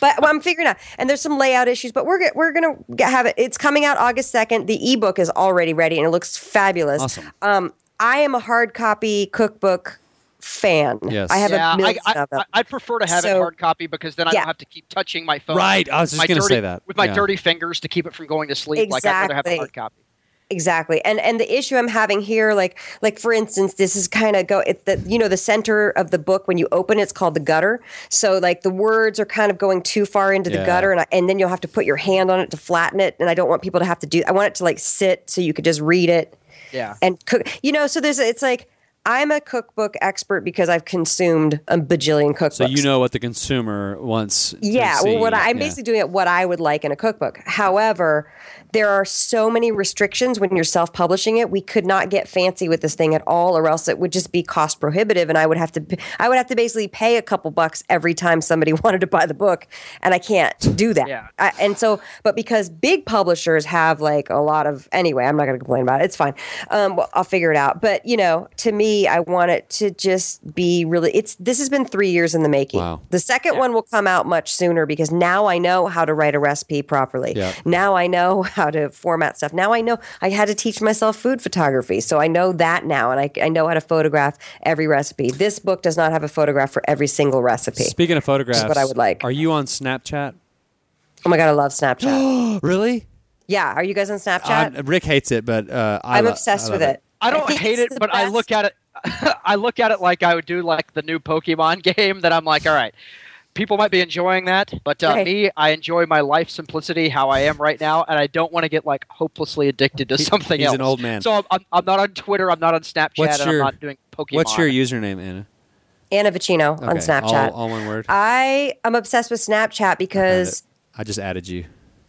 But well, I'm figuring out, and there's some layout issues, but we're we're gonna get, have it. It's coming out August second. The ebook is already ready, and it looks fabulous. Awesome. Um, I am a hard copy cookbook fan. Yes. I have yeah, a I, million I, of them. I, would prefer to have it hard copy because then I Yeah. don't have to keep touching my phone. Right, I was just my gonna say that. with my Yeah. dirty fingers to keep it from going to sleep. Like I'd rather have a Exactly. hard copy. Exactly. And and the issue I'm having here, like like for instance, this is kind of go it the you know the center of the book when you open it, it's called the gutter. So like the words are kind of going too far into the gutter, and I, and then you'll have to put your hand on it to flatten it. And I don't want people to have to do. I want it to like sit so you could just read it Yeah. and cook. You know, so there's it's like I'm a cookbook expert because I've consumed a bajillion cookbooks. so you know what the consumer wants. to Yeah, see. well, what I, I'm Yeah. basically doing it what I would like in a cookbook. However, there are so many restrictions when you're self-publishing it. We could not get fancy with this thing at all, or else it would just be cost prohibitive, and I would have to I would have to basically pay a couple bucks every time somebody *laughs* wanted to buy the book, and I can't do that. Yeah. I, and so, but because big publishers have like a lot of anyway, I'm not going to complain about it. It's fine. Um, well, I'll figure it out. But you know, to me, I want it to just be really. It's this has been three years in the making. Wow. The second one will come out much sooner because now I know how to write a recipe properly. Yeah. Now I know how to format stuff. Now I know I had to teach myself food photography. So I know that now and I, I know how to photograph every recipe. This book does not have a photograph for every single recipe. Speaking of photographs, what I would like. Are you on Snapchat? Oh my God, I love Snapchat. *gasps* really? yeah. Are you guys on Snapchat? i Rick hates it, but uh, I I'm lo- obsessed I with love it. I don't think hate it, the but I look at it. *laughs* I look at it like I would do like the new Pokemon *laughs* game. That I'm like, all right, people might be enjoying that, but uh, Right. me, I enjoy my life simplicity, how I am right now, and I don't want to get like hopelessly addicted to He- something he's else. an old man. So I'm, I'm, I'm not on Twitter. I'm not on Snapchat. What's and your- I'm not doing Pokemon. What's your username, Anna? Anna Vocino on Snapchat. All, all one word. I am obsessed with Snapchat because I just added you.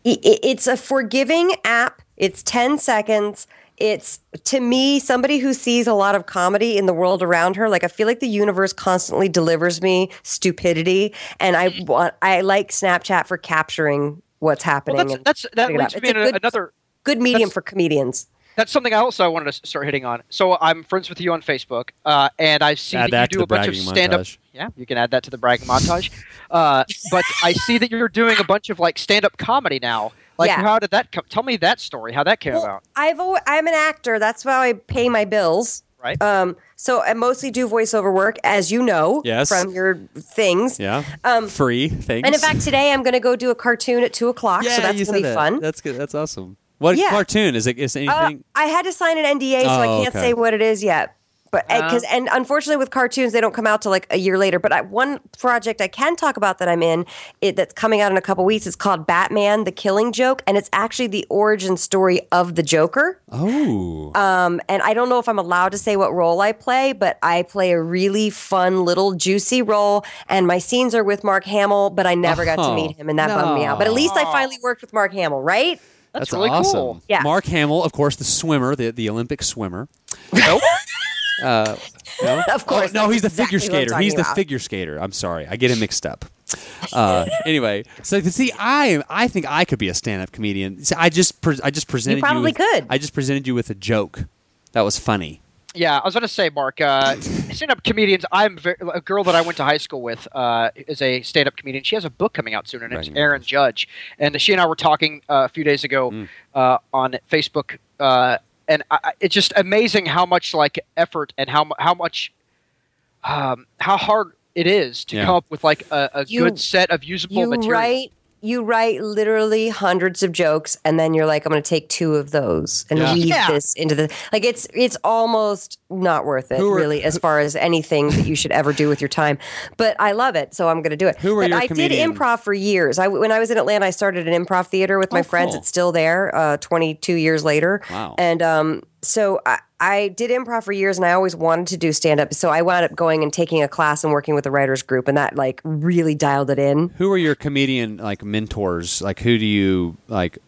i- i- it's a forgiving app. It's 10 seconds. It's to me somebody who sees a lot of comedy in the world around her. Like I feel like the universe constantly delivers me stupidity, and I want I like Snapchat for capturing what's happening. Well, that's and that's that putting it me It's a a- good- another. good medium for comedians. That's something I also wanted to start hitting on. So I'm friends with you on Facebook, uh, and I see Add that, that you do a bunch of stand-up. montage. Yeah, you can add that to the bragging montage. Uh, but I see that you're doing a bunch of like stand-up comedy now. Like, Yeah. how did that come? Tell me that story. How that came Well, about? I've always, I'm an actor. That's how I pay my bills. Right. Um, so I mostly do voiceover work, as you know, Yes. from your things. Yeah. Um, Free things. And in fact, today I'm going to go do a cartoon at two o'clock, yeah, so that's going to be that. fun. That's good. That's awesome. What Yeah. cartoon is it? Is it Uh, anything? I had to sign an NDA, so I Oh, can't okay. say what it is yet. But because Uh. and unfortunately with cartoons they don't come out till like a year later. But I, one project I can talk about that I'm in it, that's coming out in a couple weeks. is called Batman: The Killing Joke, and it's actually the origin story of the Joker. oh. Um, and I don't know if I'm allowed to say what role I play, but I play a really fun little juicy role. And my scenes are with Mark Hamill, but I never got to Oh, meet him, and that bummed me out. But at least I finally worked with Mark Hamill, right? That's, That's really awesome. cool. Yeah. Mark Hamill, of course, the swimmer, the, the Olympic swimmer. *laughs* Nope. No? *laughs* Of course, Oh, no, he's the figure what I'm skater. He's the about. figure skater. I'm sorry, I get him mixed up. Uh, *laughs* anyway, so to see, I I think I could be a stand-up comedian. See, I just pre- I just presented you probably with, could. I just presented you with a joke that was funny. Yeah, I was going to say, Mark, uh, stand-up comedians. I'm very, a girl that I went to high school with uh, is a stand-up comedian. She has a book coming out soon, and it's Right. Erin Judge. And she and I were talking uh, a few days ago Mm. uh, on Facebook, uh, and I, I- it's just amazing how much like effort and how how much um, how hard it is to Yeah. come up with like a, a You- good set of usable you material. write you write literally hundreds of jokes and then you're like i'm going to take two of those and Yeah. weave Yeah. this into the like it's it's almost not worth it Who are- really as far as anything that you should ever do with your time but i love it so i'm going to do it Who are but your i comedian- did improv for years I, when i was in atlanta i started an improv theater with my Oh, friends cool. it's still there uh, 22 years later Wow. and um, so I, I did improv for years and I always wanted to do stand up. So I wound up going and taking a class and working with the writers group, and that like really dialed it in. Who are your comedian like mentors? Like who do you like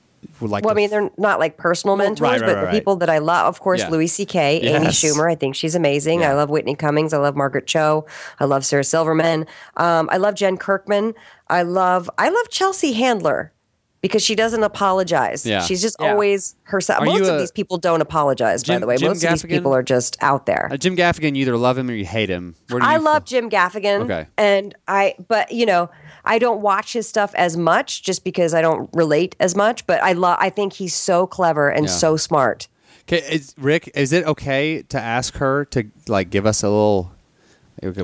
like Well, I mean, they're not like personal mentors, right, right, but right, people that I love, of course, Yeah. Louis C.K., Amy Schumer. I think she's amazing. Yeah. I love Whitney Cummings. I love Margaret Cho. I love Sarah Silverman. Um, I love Jen Kirkman. I love I love Chelsea Handler because she doesn't apologize. Yeah. She's just Yeah. always herself. Are Most you of a- these people don't apologize, by the way. Jim Most of these people are just out there. Uh, Jim Gaffigan, you either love him or you hate him. Where do I you love fall? Jim Gaffigan. Okay. And I, but you know, I don't watch his stuff as much just because I don't relate as much. But I love. I think he's so clever and Yeah. so smart. Okay, is, Rick, is it okay to ask her to like give us a little,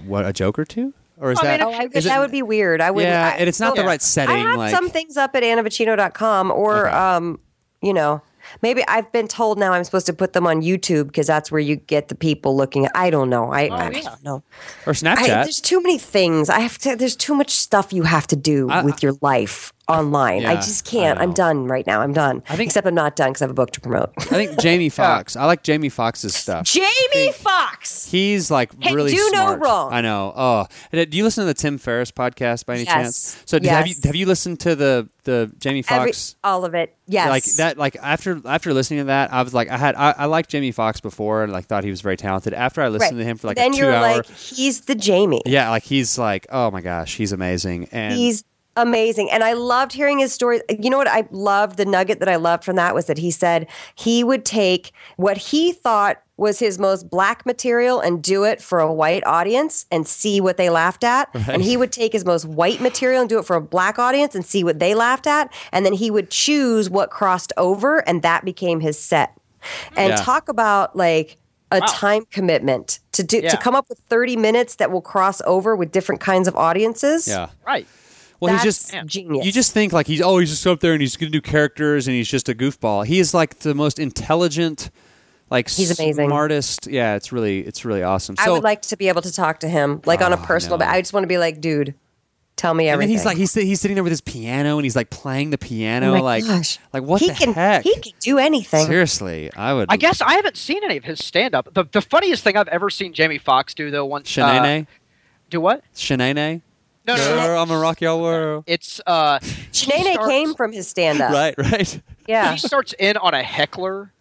what a joke or two, or is I that? mean, Oh, I is wish it- that would be weird. I would. Yeah, I, and it's not the right setting. I have like, some things up at annavocino.com or, um, you know, maybe I've been told now I'm supposed to put them on YouTube because that's where you get the people looking. I don't know. I, I yeah. don't know. or I, Snapchat. there's too many things. I have to. There's too much stuff you have to do with your life online. I just can't. I I'm done right now. I'm done. I think- Except I'm not done because I have a book to promote. I think *laughs* Jamie Foxx. I like Jamie Foxx's stuff. Jamie Foxx. He's like Can really do no smart. wrong. I know. Oh, And uh, do you listen to the Tim Ferriss podcast by any Yes. chance? So do- have you have you listened to the the Jamie Every, Foxx? all of it. Yes. Like that, like after after listening to that, I was like, I had I, I liked Jamie Foxx before and like thought he was very talented. After I listened Right. to him for like then a two you're hour, like, he's the Jamie. yeah, like he's like, oh my gosh, he's amazing. And He's amazing. And I loved hearing his story. You know what I loved? The nugget that I loved from that was that he said he would take what he thought was his most black material and do it for a white audience and see what they laughed at. And he would take his most white material and do it for a black audience and see what they laughed at. And then he would choose what crossed over and that became his set. And Yeah. talk about like a time commitment to do Yeah. to come up with 30 minutes that will cross over with different kinds of audiences. yeah. Right. Well, he's just genius. You just think like he's oh he's just up there and he's going to do characters and he's just a goofball. He is like the most intelligent, like He's amazing. smartest. Yeah, it's really it's really awesome. I would like to be able to talk to him, like on a Oh, personal. no. But I just want to be like, dude, tell me and everything. he's like he's he's sitting there with his piano and he's like playing the piano Oh my like gosh. like what he the can, heck? He can do anything. Seriously, I would. I guess I haven't seen any of his stand up. The, the funniest thing I've ever seen Jamie Foxx do though once Shanae, uh, do what? Shanae, No, no, no, no. I'm a rock y'all world. It's uh Shanae starts- came from his stand up. Right, right. Yeah. he starts in on a heckler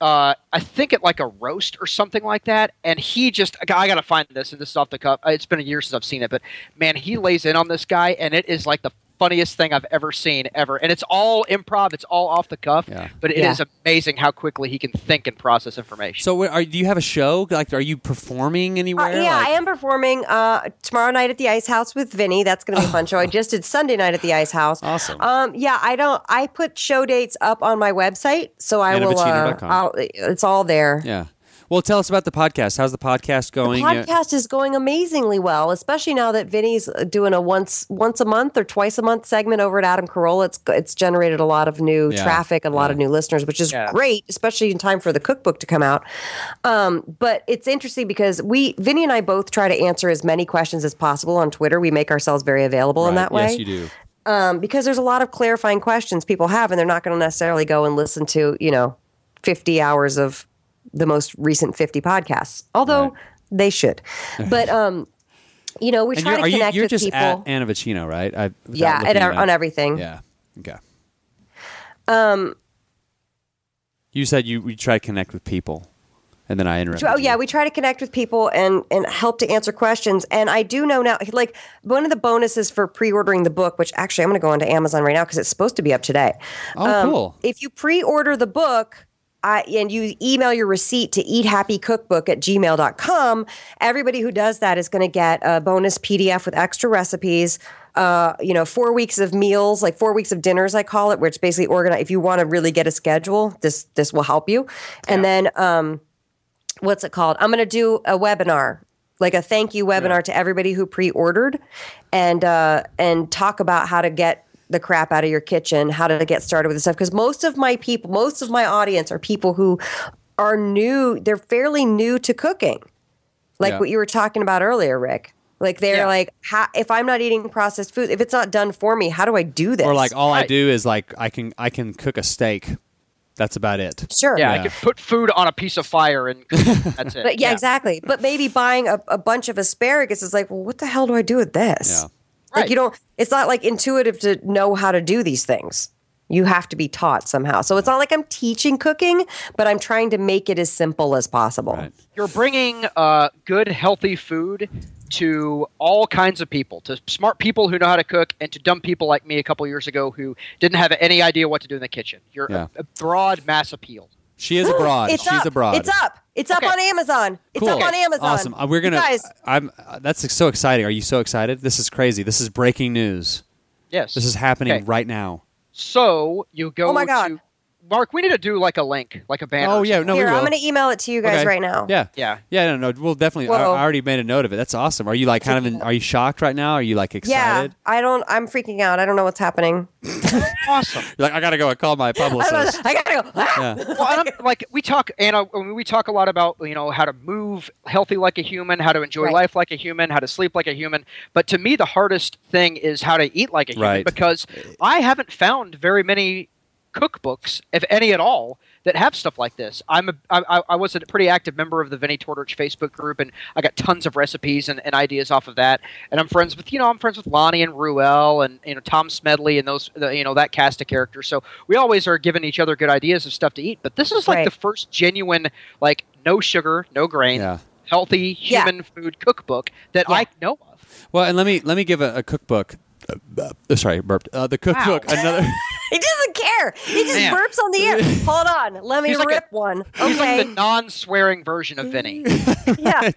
uh, I think at like a roast or something like that, and he just I gotta find this, and this is off the cuff. It's been a year since I've seen it, but man, he lays in on this guy, and it is like the funniest thing I've ever seen ever, and it's all improv, it's all off the cuff, Yeah. but it is Yeah. amazing how quickly he can think and process information. So, are, do you have a show? Like, are you performing Uh, anywhere? yeah, Like- I am performing uh, tomorrow night at the Ice House with Vinnie. That's going to be a fun show. I *laughs* just did Sunday night at the Ice House. Awesome. Um, yeah, I don't. I put show dates up on my website, so I will. Uh, I'll, it's all there. Yeah. Well, tell us about the podcast. How's the podcast going? The podcast is going amazingly well, especially now that Vinnie's doing a once once a month or twice a month segment over at Adam Carolla. It's it's generated a lot of new Yeah, traffic and a lot yeah. of new listeners, which is Yeah. great, especially in time for the cookbook to come out. Um, but it's interesting because we Vinnie and I both try to answer as many questions as possible on Twitter. We make ourselves very available in that way Yes, you do. um, because there's a lot of clarifying questions people have, and they're not going to necessarily go and listen to you know 50 hours of the most recent 50 podcasts, although Right. they should. But *laughs* um, you know, we try to are you, connect you're with just people. at Anna Vocino, right? I, yeah, and it on everything. Yeah. Okay. Um. You said you we try to connect with people, and then I interrupted. Oh you. yeah, we try to connect with people and and help to answer questions. And I do know now, like one of the bonuses for pre-ordering the book, which actually I'm going to go onto Amazon right now because it's supposed to be up today. Oh, Um, cool. If you pre-order the book. I, and you email your receipt to eathappycookbook at gmail.com. Everybody who does that is going to get a bonus PDF with extra recipes, uh, you know, four weeks of meals, like four weeks of dinners, I call it, where it's basically organized. If you want to really get a schedule, this this will help you. And then um, what's it called? I'm going to do a webinar, like a thank you webinar to everybody who pre-ordered, and uh, and talk about how to get the crap out of your kitchen, how to get started with this stuff. Because most of my people, most of my audience are people who are new. They're fairly new to cooking, like Yeah. what you were talking about earlier, Rick. Like they're Yeah. like, how, if I'm not eating processed food, if it's not done for me, how do I do this? Or like all I do is like I can I can cook a steak. That's about it. sure, yeah, Yeah. I could put food on a piece of fire and *laughs* that's it. But yeah, exactly. But maybe buying a, a bunch of asparagus is like, well, what the hell do I do with this? Yeah. Like you don't. It's not like intuitive to know how to do these things. You have to be taught somehow. So it's not like I'm teaching cooking, but I'm trying to make it as simple as possible. Right. You're bringing uh, good, healthy food to all kinds of people, to smart people who know how to cook, and to dumb people like me a couple years ago who didn't have any idea what to do in the kitchen. You're Yeah. a, a broad mass appeal. She is abroad. It's She's up. abroad. It's up. It's up Okay. on Amazon. It's Cool. up on Amazon. Awesome. Uh, we're gonna. guys. I'm. Uh, that's so exciting. Are you so excited? This is crazy. This is breaking news. Yes. This is happening Okay. right now. So you go Oh my God. to Mark. We need to do like a link, like a banner. Oh yeah, no, Here, we will. I'm going to email it to you guys Okay. right now. Yeah, Yeah. yeah. No, no, we'll definitely. I, Whoa. I already made a note of it. That's awesome. Are you like kind of? In, are you shocked right now? Are you like Yeah, excited? I don't. I'm freaking out. I don't know what's happening. *laughs* Awesome. You're like, I gotta go and call my *laughs* I don't know. publicist. I gotta go. Ah! Yeah. *laughs* well, and I'm, like we talk, Anna. I mean, we talk a lot about you know how to move healthy like a human, how to enjoy Right. life like a human, how to sleep like a human. But to me, the hardest thing is how to eat like a human Right. because I haven't found very many cookbooks, if any at all, that have stuff like this. I'm a, I, I- I was a pretty active member of the Vinnie Tortorich Facebook group, and I got tons of recipes and, and ideas off of that. And I'm friends with you know I'm friends with Lonnie and Ruel and you know Tom Smedley and those the, you know that cast of characters. So we always are giving each other good ideas of stuff to eat. But this is like Right. the first genuine like no sugar, no grain, Yeah. healthy Yeah. human food cookbook that Yeah. I know of. Well, and let me let me give a, a cookbook. Uh, uh, sorry, burped. Uh, the cookbook. Wow. Another. *laughs* He doesn't care. He just Man. burps on the air. *laughs* Hold on. Let me He's like a- rip one. He's Okay. like the non-swearing version of Vinnie. *laughs* yeah.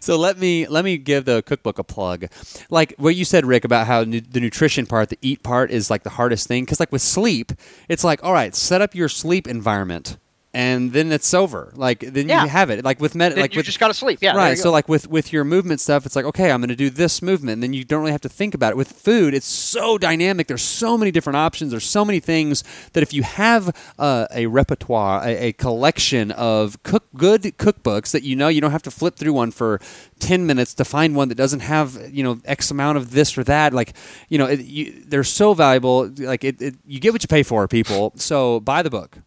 so let me let me give the cookbook a plug. Like what you said, Rick, about how nu- the nutrition part, the eat part, is like the hardest thing. Because like with sleep, it's like all right, set up your sleep environment, and then it's over. Like then Yeah. you have it. Like with med, Then like you with just got to sleep. Yeah, right. So go. like with with your movement stuff, it's like okay, I'm going to do this movement, and then you don't really have to think about it. With food, it's so dynamic. There's so many different options. There's so many things that if you have uh, a repertoire, a, a collection of cook good cookbooks that you know, you don't have to flip through one for ten minutes to find one that doesn't have you know X amount of this or that. Like you know, it, you, they're so valuable. Like it, it, you get what you pay for, people. So buy the book.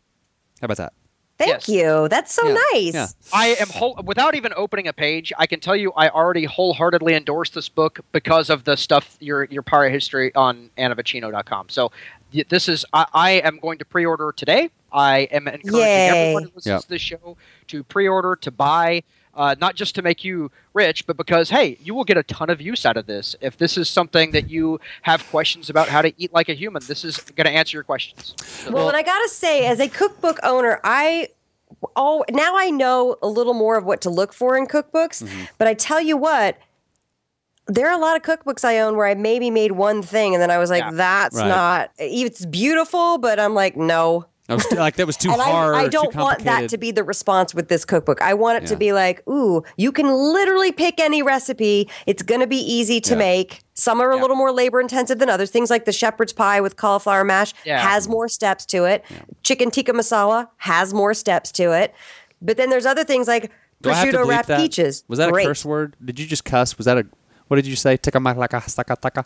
How about that? Thank Yes. you. That's so Yeah. nice. Yeah. I am whole, without even opening a page. I can tell you, I already wholeheartedly endorse this book because of the stuff your your prior history on annavocino.com. So this is I, I am going to pre-order today. I am encouraging Yay. everyone who listens Yep. to this show to pre-order to buy. Uh, not just to make you rich, but because hey, you will get a ton of use out of this. If this is something that you have questions about how to eat like a human, this is going to answer your questions. Well, and I gotta say, as a cookbook owner, I oh now I know a little more of what to look for in cookbooks. Mm-hmm. But I tell you what, there are a lot of cookbooks I own where I maybe made one thing and then I was like, Yeah. that's Right. not. It's beautiful, but I'm like, no. I was, like that was too and hard. I, I don't want that to be the response with this cookbook. I want it Yeah. to be like, ooh, you can literally pick any recipe. It's going to be easy to Yeah. make. Some are a Yeah. little more labor intensive than others. Things like the shepherd's pie with cauliflower mash has more steps to it. Chicken tikka masala has more steps to it. But then there's other things like Do prosciutto wrapped that? peaches. Was that Great. a curse word? Did you just cuss? Was that a what did you say? Tikka malaka staka taka.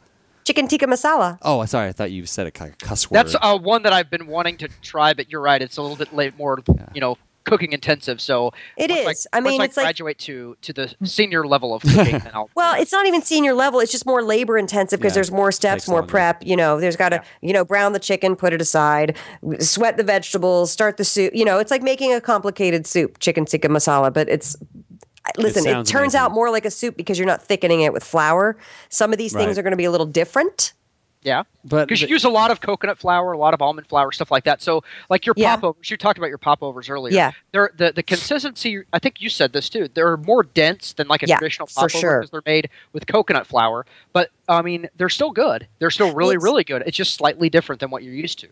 Chicken tikka masala. Oh, sorry. I thought you said it like a cuss word. That's uh, one that I've been wanting to try, but you're right. It's a little bit late, more you know, cooking intensive. So it is. once is. I mean, once it's like- graduate to to the senior level of cooking. then I'll, *laughs* Well, it's not even senior level. It's just more labor intensive because Yeah, there's more steps, more longer. prep. You know, there's got to, you know, brown the chicken, put it aside, sweat the vegetables, start the soup. You know, it's like making a complicated soup, chicken tikka masala, but it's. Listen, it, sounds turns amazing. out more like a soup because you're not thickening it with flour. Some of these Right. things are going to be a little different. yeah, But because you use a lot of coconut flour, a lot of almond flour, stuff like that. So, like your Yeah. popovers, you talked about your popovers earlier. Yeah. they're the the consistency. I think you said this too. They're more dense than like a Yeah, traditional for popover sure. because they're made with coconut flour. But I mean, they're still good. They're still really, It's- really good. It's just slightly different than what you're used to.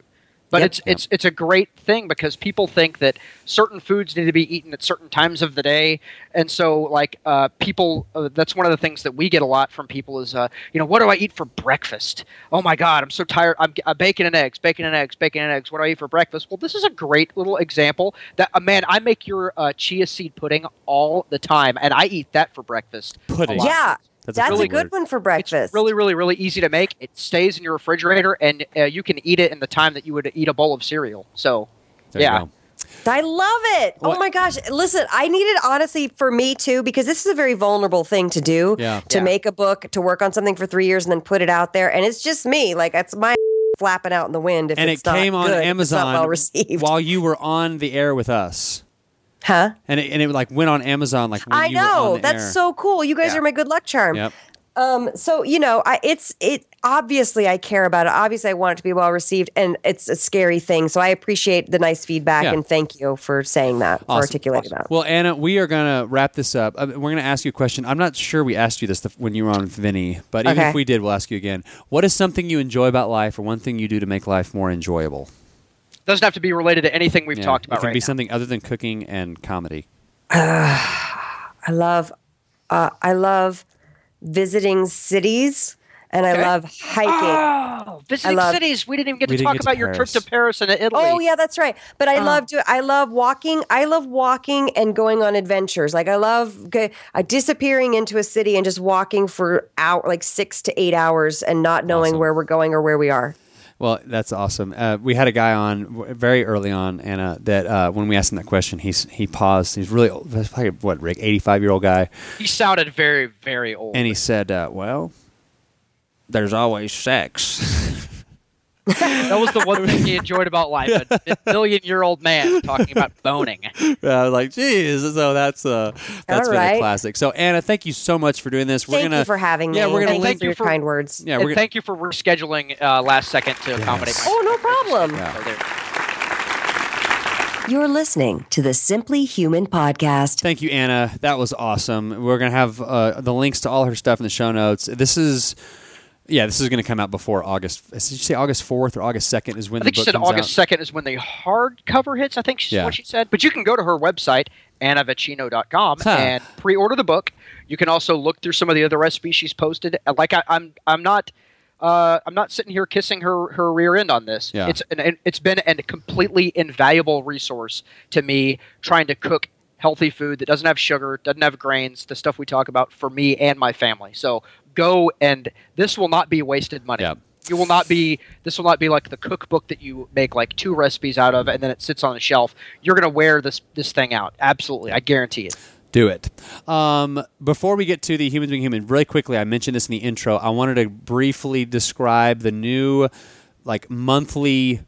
But Yep. it's it's it's a great thing because people think that certain foods need to be eaten at certain times of the day, and so like uh, people, uh, that's one of the things that we get a lot from people is, uh, you know, what do I eat for breakfast? Oh my God, I'm so tired. I'm uh, bacon and eggs, bacon and eggs, bacon and eggs. What do I eat for breakfast? Well, this is a great little example that uh, man, I make your uh, chia seed pudding all the time, and I eat that for breakfast. a Pudding. lot. Yeah, That's that's, a a really good word. one for breakfast. It's really, really, really easy to make. It stays in your refrigerator, and uh, you can eat it in the time that you would eat a bowl of cereal. So, There yeah. I love it. What- Oh my gosh. Listen, I need it honestly for me too, because this is a very vulnerable thing to do Yeah. to Yeah. make a book, to work on something for three years and then put it out there. And it's just me. Like, it's my *laughs* flapping out in the wind if and it's it came not on good, Amazon well received. while you were on the air with us. Huh? And it, and it like went on Amazon like I you were on know that's air. so cool. You guys Yeah. are my good luck charm. Yep. Um, so you know, I, it's it. Obviously, I care about it. Obviously, I want it to be well received, and it's a scary thing. So I appreciate the nice feedback, Yeah. and thank you for saying that, for Awesome. articulating that. Well, Anna, we are going to wrap this up. Uh, We're going to ask you a question. I'm not sure we asked you this when you were on with Vinnie, but even Okay. if we did, we'll ask you again. What is something you enjoy about life, or one thing you do to make life more enjoyable? Doesn't have to be related to anything we've Yeah, talked it about can right be now. something other than cooking and comedy. *sighs* I love, uh, I love visiting cities, and Okay. I love hiking. Oh, visiting love- cities. We didn't even get to talk get to about your trip to Paris and Italy. Oh yeah, that's right. But I love to. I love walking. I love walking and going on adventures. Like I love g- uh, disappearing into a city and just walking for hour, like six to eight hours, and not knowing Awesome. where we're going or where we are. Well, that's awesome. Uh, we had a guy on very early on, Anna, that uh, when we asked him that question, he's he paused. He's really old, probably what Rick, 85 year old guy, He sounded very, very old. and he said, uh, "Well, there's always sex." *laughs* that was the one thing he enjoyed about life. A *laughs* million-year-old man talking about boning. I was like, "Geez!" So that's uh, that's All been a classic. So Anna, thank you so much for doing this. We're Thank gonna you for having me. Yeah, we're gonna Thank link you for your kind words. Yeah, we're and gonna, thank you for rescheduling uh, last second to accommodate. Oh, no problem. Yeah. You're listening to the Simply Human podcast. Thank you, Anna. That was awesome. We're gonna have uh, the links to all her stuff in the show notes. This is. Yeah, this is going to come out before August. Did you say August fourth or August second is when I think the she said August second is when the hardcover hits. I think she's Yeah. what she said. But you can go to her website annavocino.com Huh. and pre-order the book. You can also look through some of the other recipes she's posted. Like I, I'm, I'm not. Uh, I'm not sitting here kissing her, her rear end on this. Yeah. It's an, it's been a completely invaluable resource to me trying to cook healthy food that doesn't have sugar, doesn't have grains, the stuff we talk about for me and my family. So go and this will not be wasted money. Yeah. You will not be. This will not be like the cookbook that you make like two recipes out of, and then it sits on a shelf. You're gonna wear this this thing out. Absolutely, I guarantee it. Do it. Um, before we get to the Humans Being Human, really quickly, I mentioned this in the intro. I wanted to briefly describe the new, like, monthly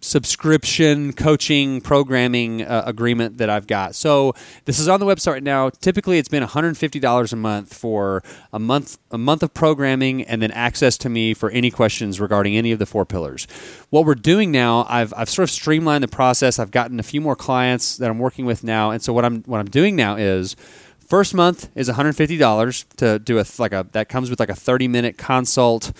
subscription coaching programming uh, agreement that I've got. So this is on the website right now. Typically, it's been $150 a month for a month a month of programming and then access to me for any questions regarding any of the four pillars. What we're doing now, I've I've sort of streamlined the process. I've gotten a few more clients that I'm working with now, and so what I'm what I'm doing now is. First month is $150 to do a like a that comes with like a 30 minute consult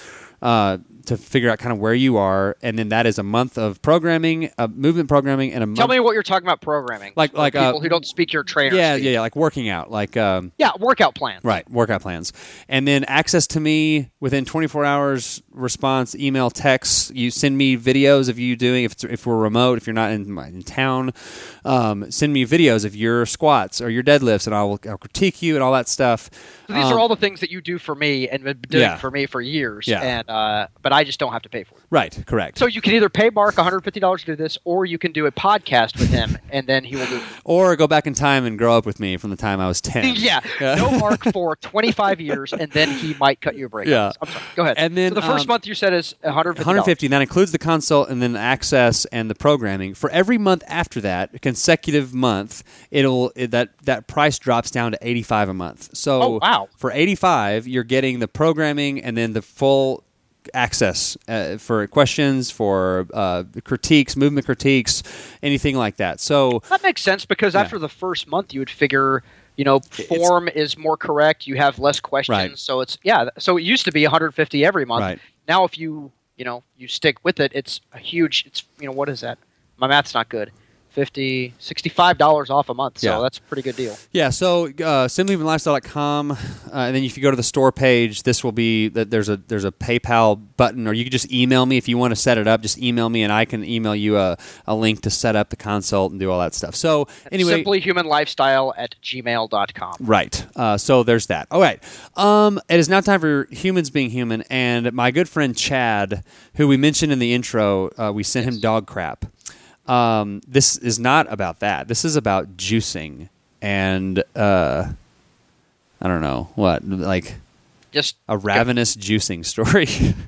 uh, to figure out kind of where you are, and then that is a month of programming, uh, movement programming, and a month. Tell me what you're talking about programming. Like- like, uh, people who don't speak your trainer. yeah, speak. yeah, yeah, like working out, like um, yeah. Workout plans. Right, workout plans. And then access to me within 24 hours response, email, text. You send me videos of you doing, if, it's, if we're remote, if you're not in, in town, um, send me videos of your squats or your deadlifts, and I'll, I'll critique you and all that stuff. So these Um, are all the things that you do for me and been doing Yeah. for me for years. Yeah. And uh, but I just don't have to pay for it. Right, correct. So you can either pay Mark $150 to do this, or you can do a podcast with him, *laughs* and then he will do. it. or go back in time and grow up with me from the time I was 10. *laughs* yeah, no Mark *laughs* for 25 years, and then he might cut you a break. Yeah. I'm sorry. Go ahead. And then, so the first um, month you said is 150. 150 that includes the consult and then access and the programming for every month after that consecutive month it'll it, that that price drops down to 85 a month so Oh, wow. for 85 you're getting the programming and then the full access uh, for questions for uh, critiques movement critiques anything like that so That makes sense because Yeah. after the first month, you would figure, you know, form is more correct. You have less questions, Right. so it's yeah. So it used to be 150 every month. Right. Now, if you you know you stick with it, it's a huge. It's you know what is that? My math's not good. 50 65 dollars off a month. So Yeah. that's a pretty good deal. Yeah, so uh, simplyhumanlifestyle.com, uh, and then if you go to the store page, this will be that there's a there's a PayPal button, or you can just email me if you want to set it up. Just email me, and I can email you a, a link to set up the consult and do all that stuff. So anyway, Simply human lifestyle at gmail.com. Right. Uh, so there's that. All right. Um, it is now time for humans being human, and my good friend Chad, who we mentioned in the intro, uh, we sent him dog crap. Um, this is not about that. This is about juicing and uh, I don't know what like Just a ravenous juicing story. *laughs*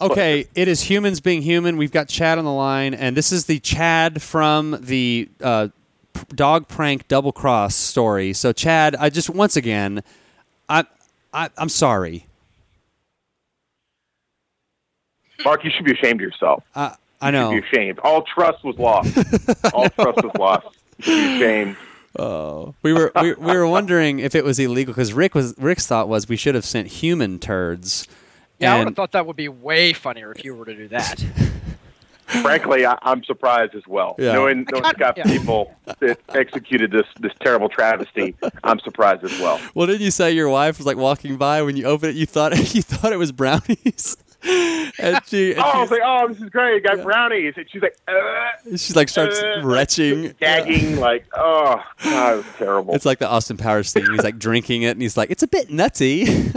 Okay, it is humans being human. We've got Chad on the line, and this is the Chad from the uh, p- dog prank double cross story. So, Chad, I just once again, I, I I'm sorry. Mark, you should be ashamed of yourself. I I know. should be ashamed. All trust was lost. *laughs* All trust was lost. You should be ashamed. Oh. We were we, we were wondering if it was illegal because Rick was Rick's thought was we should have sent human turds. Yeah, I would have thought that would be way funnier if you were to do that. *laughs* Frankly, I, I'm surprised as well. Yeah. Knowing, I knowing the Scott yeah. people that executed this this terrible travesty, I'm surprised as well. Well, didn't you say your wife was like walking by when you opened it? You thought *laughs* you thought it was brownies, *laughs* and she and Oh, I was like, oh, this is great. I got brownies. And she's like, uh, she's like starts uh, retching. *laughs* gagging, like, oh, it was terrible. It's like the Austin Powers thing. He's like drinking it, and he's like, "It's a bit nutty." *laughs*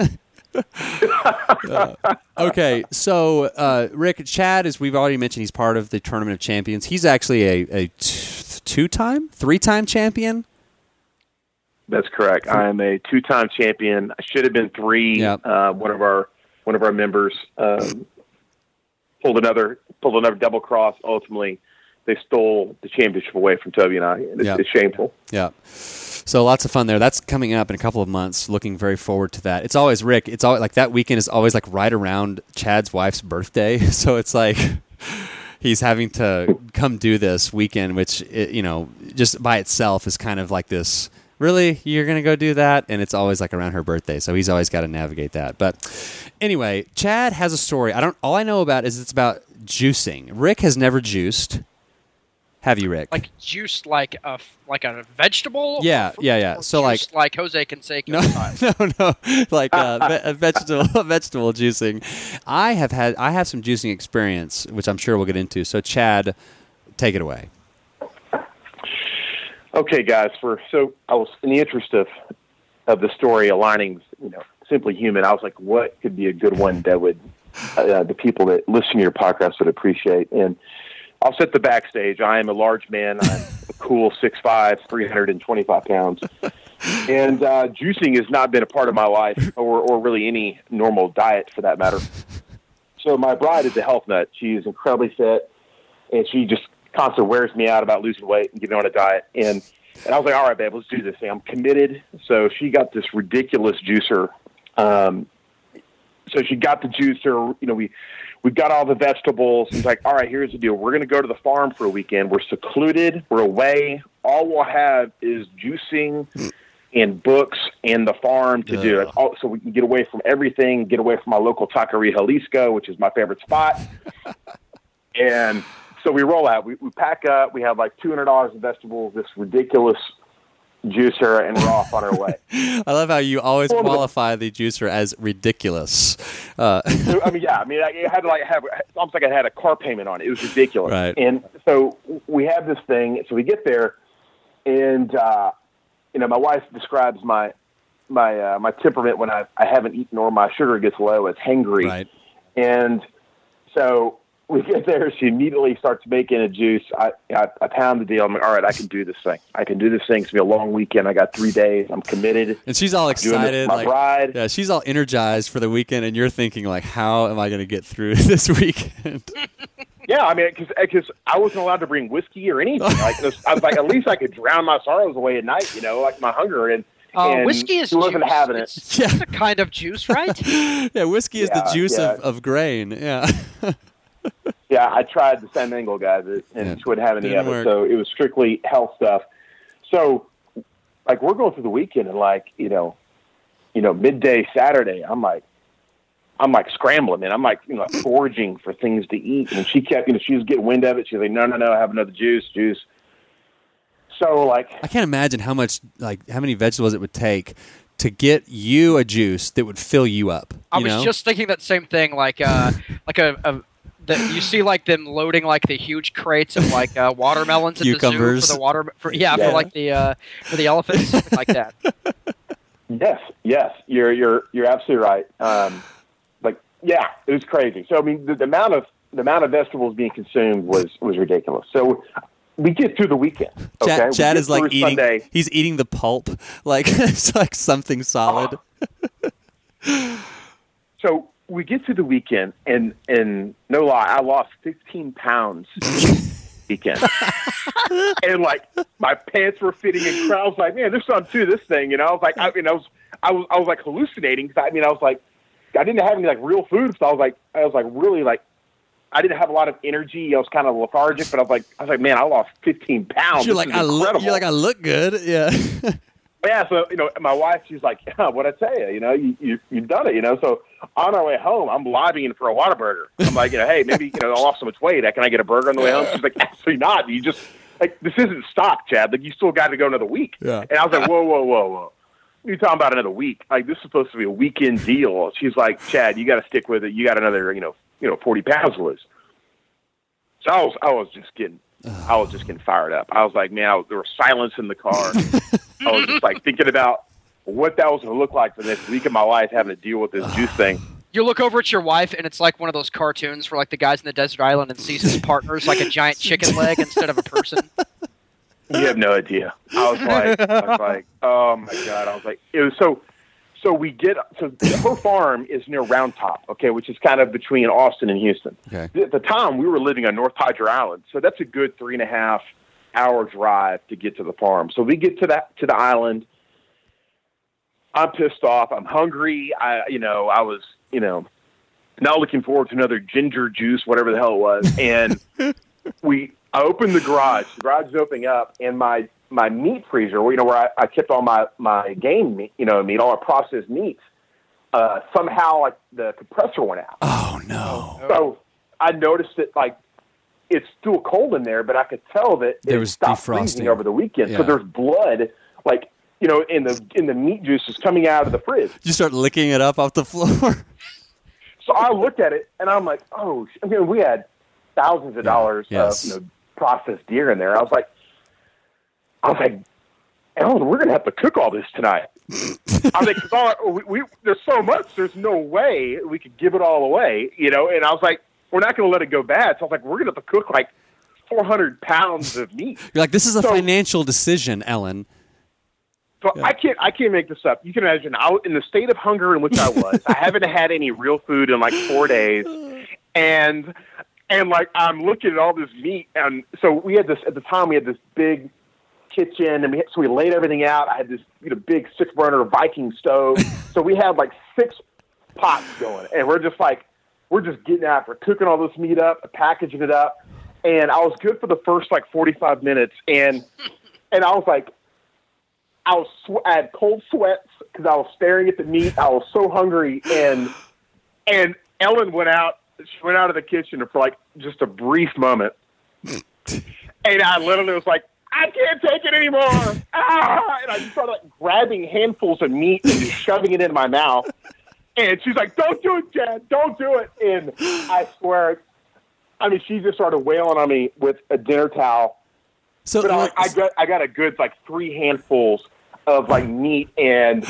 Uh, okay, so uh, Rick Chad, as we've already mentioned, he's part of the Tournament of Champions. He's actually a, a t- two-time, three-time champion. That's correct. I am a two-time champion. I should have been three. Yep. Uh, one of our one of our members um, pulled another pulled another double cross. Ultimately, they stole the championship away from Toby and I. And it's, Yep. it's shameful. Yeah. So lots of fun there. That's coming up in a couple of months. Looking very forward to that. It's always Rick. It's always like that weekend is always like right around Chad's wife's birthday. *laughs* So it's like *laughs* he's having to come do this weekend, which it, you know just by itself is kind of like this. Really, you're gonna go do that, and it's always like around her birthday. So he's always got to navigate that. But anyway, Chad has a story. I don't. All I know about is it's about juicing. Rick has never juiced. Have you, Rick? Like juiced like a like a vegetable. Yeah, yeah, yeah. So, like- like Jose Canseco No, *laughs* no, no. Like uh, ve- vegetable *laughs* vegetable juicing. I have had I have some juicing experience, which I'm sure we'll get into. So, Chad, take it away. Okay, guys. For so I was in the interest of of the story aligning, you know, simply human. I was like, what could be a good one that would uh, the people that listen to your podcast would appreciate? And I'll set the backstage. I am a large man. I'm a cool 6'5", 325 pounds. And uh, juicing has not been a part of my life or, or really any normal diet for that matter. So my bride is a health nut. She is incredibly fit, and she just constantly wears me out about losing weight and getting on a diet. And and I was like, all right, babe, let's do this thing. I'm committed. So she got this ridiculous juicer. Um, so she got the juicer. You know, we we got all the vegetables. He's like, all right, here's the deal. We're going to go to the farm for a weekend. We're secluded. We're away. All we'll have is juicing and books and the farm to do it. Oh, so we can get away from everything, get away from my local taqueria Jalisco, which is my favorite spot. *laughs* and so we roll out. We, we pack up. We have like two hundred dollars in vegetables. This ridiculous juicer, and we're off on our way. *laughs* I love how you always qualify the juicer as ridiculous. Uh, I *laughs* mean, yeah. I mean, I it had to like have it's almost like I had a car payment on it. It was ridiculous. Right. And so we have this thing. So we get there, and uh, you know, my wife describes my my uh, my temperament when I I haven't eaten or my sugar gets low as hangry. right. And so we get there. She immediately starts making a juice. I, I, I pound the deal. I'm like, all right, I can do this thing. I can do this thing. It's gonna be a long weekend. I got three days. I'm committed. And she's all Doing this excited. my like, bride. Yeah, she's all energized for the weekend, and you're thinking like, how am I going to get through *laughs* this weekend? *laughs* Yeah, I mean, because I wasn't allowed to bring whiskey or anything. Like this, I was like, at least I could drown my sorrows away at night. You know, like my hunger and. Uh, whiskey is she wasn't juice. having it. It's, Yeah. it's a kind of juice, right? *laughs* yeah, whiskey is the juice yeah. of, of grain. Yeah. Yeah, I tried the San Angle guys, and Yeah, she wouldn't have any didn't of it. So it was strictly health stuff. So, like, we're going through the weekend, and like, you know, you know, midday Saturday, I'm like, I'm like scrambling, man. I'm like, you know, foraging for things to eat, and she kept, you know, she was getting wind of it. She's like, no, no, no, have another juice, juice. So, like, I can't imagine how much, like, how many vegetables it would take to get you a juice that would fill you up. I was know? just thinking that same thing, like uh, like a, a the, you see like them loading like the huge crates of like uh, watermelons at the zoo for the water for yeah, Yeah. for like the uh, for the elephants like that. *laughs* Yes, yes, you're you're you're absolutely right. Um, like, yeah, it was crazy. So I mean, the, the amount of the amount of vegetables being consumed was was ridiculous. So we get through the weekend. Okay, Chad, We Chad get is like eating. Sunday. He's eating the pulp, like *laughs* it's like something solid. So we get to the weekend, and and no lie, I lost 15 pounds *laughs* weekend, and like my pants were fitting, and I was like, man, there's something to this thing, you know. I was like, I mean, I was I was I was like hallucinating. 'cause I mean, I was like, I didn't have any like real food, so I was like, I was like really like. I didn't have a lot of energy. I was kind of lethargic, but I was like, I was like, man, I lost 15 pounds. You're This like I look. You're like I look good. Yeah. *laughs* yeah, so you know, my wife, she's like, *laughs* yeah, "What I tell you, you know, you, you you've done it, you know." So on our way home, I'm lobbying for a Whataburger. I'm like, you know, hey, maybe you know, I lost so much weight. Can I get a burger on the way home? She's like, absolutely not. You just like this isn't stock, Chad. Like you still got to go another week. Yeah. And I was like, whoa, whoa, whoa, whoa. You're talking about another week? Like this is supposed to be a weekend deal. She's like, Chad, you got to stick with it. You got another, you know, you know, 40 pounds to lose. So I was, I was just getting, I was just getting fired up. I was like, man, was, there was silence in the car. I was just like thinking about what that was going to look like for the next week of my life, having to deal with this juice thing. You look over at your wife, and it's like one of those cartoons where like the guy's in the desert island and sees his partner's like a giant chicken leg instead of a person. You have no idea. I was like, I was like, oh my god! I was like, it was so. So we get so her farm is near Round Top, okay, which is kind of between Austin and Houston. Okay. At the time, we were living on North Padre Island, so that's a good three and a half hour drive to get to the farm. So we get to that to the island. I'm pissed off. I'm hungry. I, you know, I was, you know, not looking forward to another ginger juice, whatever the hell it was, and *laughs* we I opened the garage. The garage is opening up, and my my meat freezer, where you know where I, I kept all my my game meat, you know, meat, all our processed meats. Uh, somehow, like the compressor went out. Oh no. So I noticed that like it's still cold in there, but I could tell that There it was stopped defrosting. freezing over the weekend. Yeah. So there's blood, like you know, in the in the meat juices coming out of the fridge. You start licking it up off the *laughs* floor. So I looked at it and I'm like, oh, I mean, we had thousands of dollars Yes. of you know, processed deer in there. I was like, I was like, Ellen, we're gonna have to cook all this tonight. I was like, *laughs* 'cause all, we, we, there's so much, there's no way we could give it all away, you know. And I was like, we're not gonna let it go bad. So I was like, we're gonna have to cook like 400 pounds of meat. You're like, this is a So- financial decision, Ellen. So I can't I can't make this up. You can imagine I, in the state of hunger in which I was. I haven't had any real food in like four days, and and like I'm looking at all this meat, and so we had this at the time. We had this big kitchen, and we had, so we laid everything out. I had this you know big six burner Viking stove, *laughs* so we had like six pots going, and we're just like we're just getting after cooking all this meat up, packaging it up, and I was good for the first like 45 minutes, and and I was like. I was sw- I had cold sweats because I was staring at the meat. I was so hungry, and and Ellen went out. She went out of the kitchen for like just a brief moment, *laughs* and I literally was like, "I can't take it anymore!" Ah! And I started like grabbing handfuls of meat and shoving it in my mouth. And she's like, "Don't do it, Chad! Don't do it!" And I swear, I mean, she just started wailing on me with a dinner towel. So But I, I got I got a good like three handfuls of like meat and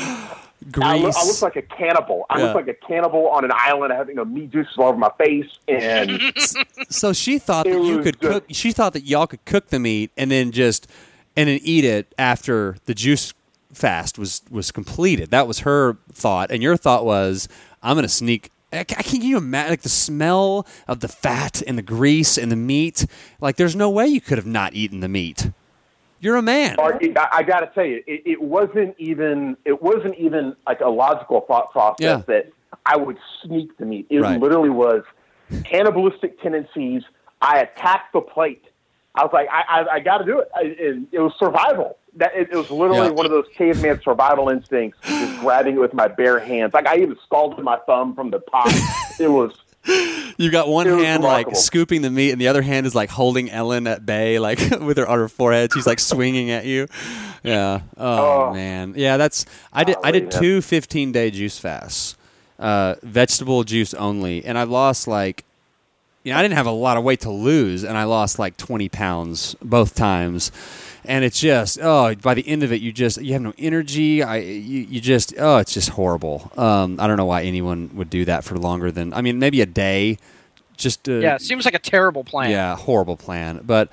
I, look, I look like a cannibal. I Yeah. look like a cannibal on an island. having have you know meat juices all over my face and *laughs* so she thought that you was could just- cook. She thought that y'all could cook the meat and then just and then eat it after the juice fast was was completed. That was her thought, and your thought was, "I'm going to sneak." I ca- Can you imagine like the smell of the fat and the grease and the meat? Like, there's no way you could have not eaten the meat. You're a man. It, I, I got to tell you, it, it wasn't even it wasn't even like a logical thought process Yeah. that I would sneak the meat. It Right. literally was cannibalistic tendencies. I attacked the plate. I was like, I, I, I got to do it. I, it. It was survival. That it, it was literally Yeah. one of those caveman survival instincts, just grabbing it with my bare hands. Like I even scalded my thumb from the pot. *laughs* it was. *laughs* You got one hand like scooping the meat, and the other hand is like holding Ellen at bay, like *laughs* with her on her forehead. She's like swinging at you. Yeah. Oh, Oh. man. Yeah. That's I did. I did two 15 day juice fasts, uh, vegetable juice only, and I lost like. You know, I didn't have a lot of weight to lose, and I lost like 20 pounds both times. And it's just oh, by the end of it, you just you have no energy. I you, you just oh, it's just horrible. Um, I don't know why anyone would do that for longer than I mean maybe a day. Just uh, Yeah, it seems like a terrible plan. yeah, horrible plan. But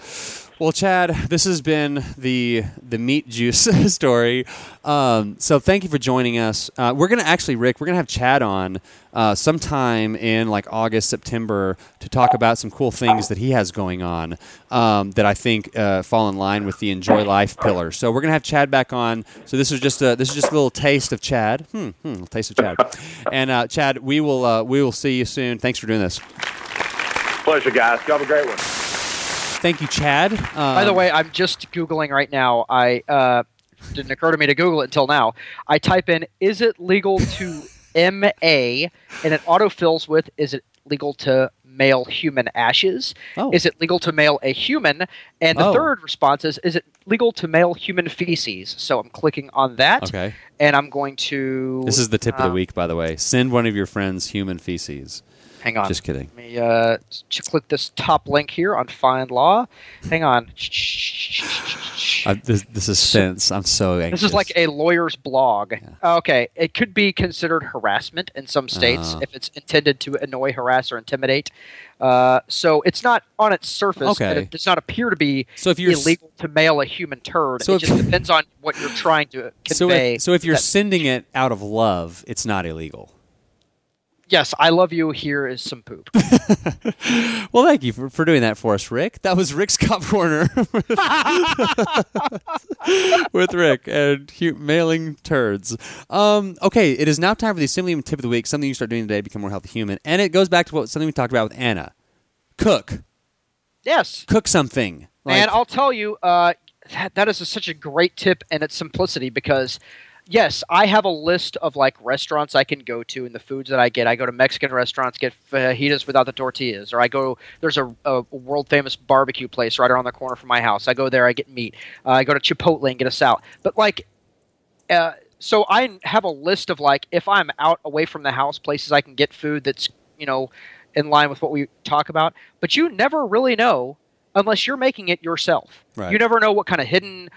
Well, Chad, this has been the the meat juice *laughs* story. Um, so thank you for joining us. Uh, we're gonna actually, Rick, we're gonna have Chad on uh, sometime in like August, September to talk about some cool things that he has going on um, that I think uh, fall in line with the enjoy life pillar. So we're gonna have Chad back on. So this is just a this is just a little taste of Chad. Hmm, hmm taste of Chad. and uh, Chad, we will uh, we will see you soon. Thanks for doing this. Pleasure, guys. You have a great one. Thank you, Chad. Um, By the way, I'm just googling right now. I uh, didn't occur to me to Google it until now. I type in "Is it legal to *laughs* MA?" and it autofills with "Is it legal to mail human ashes? Oh. Is it legal to mail a human?" And the Oh. third response is "Is it legal to mail human feces?" So I'm clicking on that, okay. and I'm going to. This is the tip of the uh, week, by the way. Send one of your friends human feces. Hang on. Just kidding. Let me uh, click this top link here on Find Law. Hang on. I, this, is suspense. I'm so anxious. This is like a lawyer's blog. Okay, it could be considered harassment in some states Uh. if it's intended to annoy, harass, or intimidate. Uh, so it's not on its surface. Okay. It does not appear to be So if you're s- illegal to mail a human turd. So it just depends on what you're trying to *laughs* so convey. if, so if you're sending it out of love, it's not illegal. Yes, I love you. Here is some poop. *laughs* Well, thank you for, for doing that for us, Rick. That was Rick's *laughs* Cop Corner with Rick and hu- mailing turds. Um, okay, it is now time for the Assembly Tip of the Week, something you start doing today to become more healthy human. And it goes back to what something we talked about with Anna. Cook. yes. Cook something. and I'll tell you, uh, that, that is a, such a great tip and its simplicity because, yes, I have a list of like restaurants I can go to and the foods that I get. I go to Mexican restaurants, get fajitas without the tortillas, or I go there's a, a world famous barbecue place right around the corner from my house. I go there, I get meat. Uh, I go to Chipotle and get a salad. But like, uh, so I have a list of like if I'm out away from the house, places I can get food that's you know in line with what we talk about. But you never really know unless you're making it yourself. Right. You never know what kind of hidden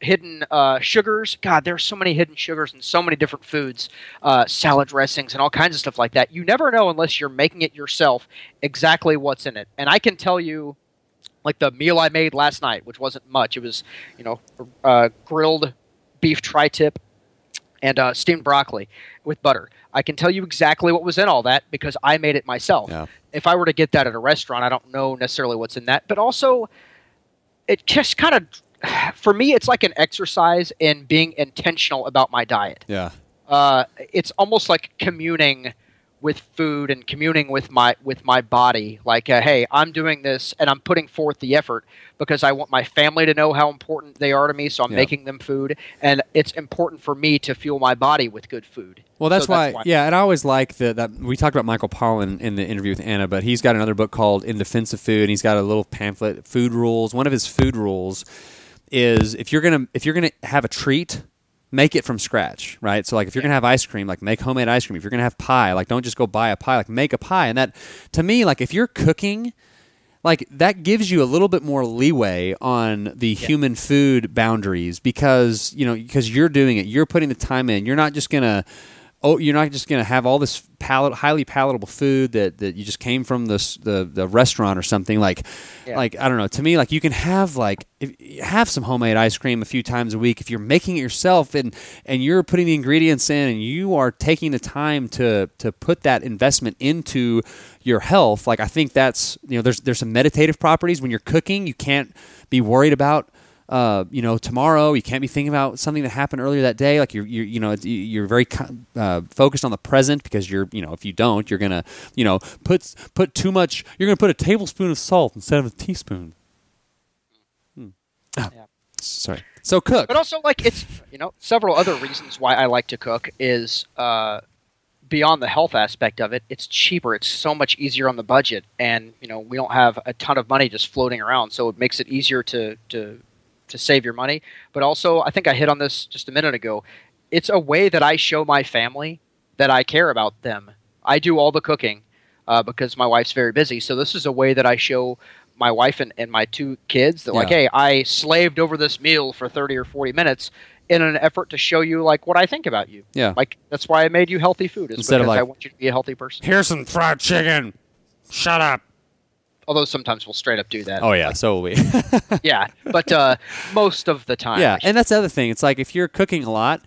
hidden uh, sugars. God, there's so many hidden sugars in so many different foods, uh, salad dressings, and all kinds of stuff like that. You never know unless you're making it yourself exactly what's in it. And I can tell you, like the meal I made last night, which wasn't much. It was, you know, uh, grilled beef tri-tip and uh, steamed broccoli with butter. I can tell you exactly what was in all that because I made it myself. Yeah. If I were to get that at a restaurant, I don't know necessarily what's in that, but also it just kind of *sighs* for me it's like an exercise in being intentional about my diet. yeah. Uh, it's almost like communing with food and communing with my with my body like uh, hey i'm doing this and i'm putting forth the effort because i want my family to know how important they are to me so i'm Yeah. making them food and it's important for me to fuel my body with good food Well, that's, So why, Yeah, and I always like the, that. We talked about Michael Pollan in the interview with Anna, but he's got another book called In Defense of Food, and he's got a little pamphlet, Food Rules. One of his food rules is if you're gonna if you're gonna have a treat, make it from scratch, right? So, like, if you're gonna have ice cream, like make homemade ice cream. If you're gonna have pie, like don't just go buy a pie, like make a pie. And that, to me, like if you're cooking like that gives you a little bit more leeway on the human food boundaries because you know because you're doing it you're putting the time in you're not just gonna oh you're not just gonna have all this palat- highly palatable food that, that you just came from this the, the restaurant or something like Yeah. like I don't know to me like you can have like if, have some homemade ice cream a few times a week if you're making it yourself and and you're putting the ingredients in and you are taking the time to to put that investment into your health like I think that's you know there's there's some meditative properties when you're cooking you can't be worried about uh, you know tomorrow you can't be thinking about something that happened earlier that day. Like you're, you're you know it's- you're very uh, focused on the present because you're you know if you don't you're gonna you know put put too much you're gonna put a tablespoon of salt instead of a teaspoon. Hmm. Ah, Yeah. sorry. So cook. But also like it's you know several other reasons why i like to cook is uh, beyond the health aspect of it it's cheaper. It's so much easier on the budget and you know we don't have a ton of money just floating around so it makes it easier to to to save your money. But also i think i hit on this just a minute ago. It's a way that i show my family that i care about them. I do all the cooking uh, because my wife's very busy. So this is a way that i show my wife and, and my two kids that like hey i slaved over this meal for 30 or 40 minutes in an effort to show you like what i think about you. Yeah. like that's why i made you healthy food is Instead of, because i want you to be a healthy person. Here's some fried chicken. Shut up Although sometimes we'll straight up do that. Oh yeah, so will we. *laughs* *laughs* yeah, but uh, most of the time. yeah, and that's the other thing. It's like if you're cooking a lot,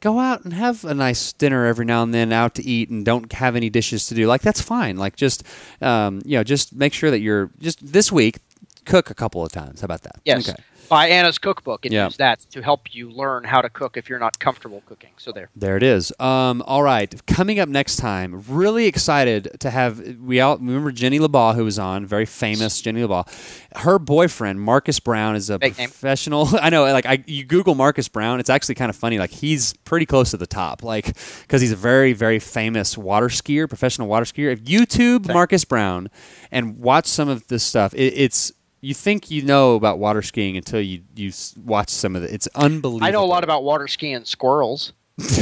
go out and have a nice dinner every now and then out to eat, and don't have any dishes to do. Like that's fine. Like just um, you know, just make sure that you're just this week cook a couple of times. How about that? yes. Okay. Buy Anna's cookbook and Yeah. use that to help you learn how to cook if you're not comfortable cooking. So there. There it is. Um, all right, coming up next time. Really excited to have we all remember Jenny LeBaugh who was on, very famous Jenny LeBaugh. Her boyfriend Marcus Brown is a name. professional. *laughs* I know, like I you Google Marcus Brown, it's actually kind of funny. Like he's pretty close to the top, like because he's a very very famous water skier, professional water skier. If YouTube Marcus Brown and watch some of this stuff, it, it's. You think you know about water skiing until you you watch some of it. It's unbelievable. I know a lot about water skiing squirrels. *laughs* That's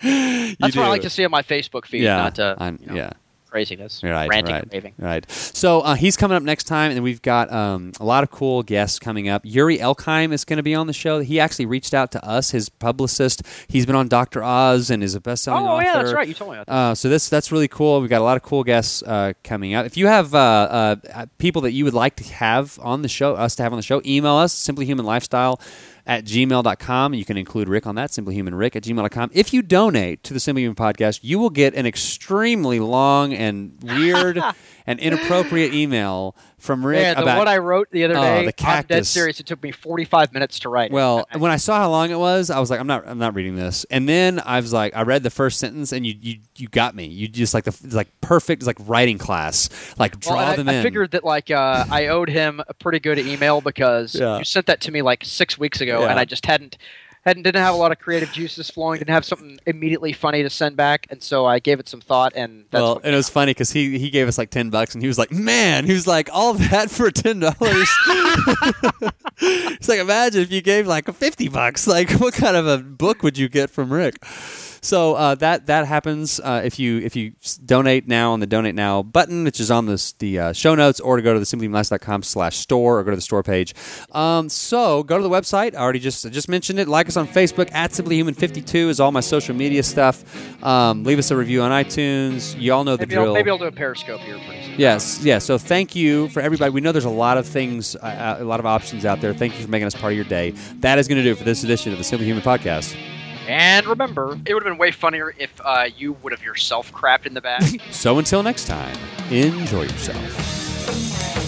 what I like to see on my Facebook feed, Yeah, not I'm- you know, yeah. Craziness, Right, ranting right, and raving. right. So uh, he's coming up next time, and we've got um, a lot of cool guests coming up. Yuri Elkaim is going to be on the show. He actually reached out to us, his publicist. He's been on Doctor Oz and is a best-selling Oh, author. yeah, that's right. You told me that. Uh, so this that's really cool. We've got a lot of cool guests uh, coming up. If you have uh, uh, people that you would like to have on the show, us to have on the show, email us simplyhumanlifestyle at gmail.com. You can include Rick on that, simplyhumanrick at gmail.com. If you donate to the Simply Human podcast, you will get an extremely long and weird *laughs* and inappropriate *gasps* email from Rick Man, the about one I wrote the other Oh, day, the I'm dead cactus. serious. It took me 45 minutes to write. Well, I- when I saw how long it was, I was like, I'm not, I'm not reading this. And then I was like, I read the first sentence, and you, you, you got me. You just like the, it's like perfect, like writing class. Like draw well, I, them I in. figured that like uh, I owed him a pretty good email because Yeah. you sent that to me like six weeks ago, Yeah. and I just hadn't hadn't didn't have a lot of creative juices flowing, didn't have something immediately funny to send back, and so I gave it some thought, and that's well, and it was funny because he he gave us like ten bucks, and he was like, "Man," he was like, "All that for ten dollars." *laughs* it's like imagine if you gave like fifty bucks. Like, what kind of a book would you get from Rick? So uh, that that happens uh, if you if you donate now on the donate now button, which is on this the uh, show notes, or to go to the simplyhumanlifestyle.com slash store, or go to the store page. Um, so go to the website. I already just I just mentioned it. Like us on Facebook at simplyhuman52 is all my social media stuff. Um, leave us a review on iTunes. You all know the maybe drill. I'll, maybe I'll do a Periscope here pretty soon. Yes, yes. So thank you for everybody. We know there's a lot of things, uh, a lot of options out there. Thank you for making us part of your day. That is going to do it for this edition of the Simply Human Podcast. And remember, it would have been way funnier if uh, you would have yourself crapped in the bag. *laughs* So until next time, enjoy yourself.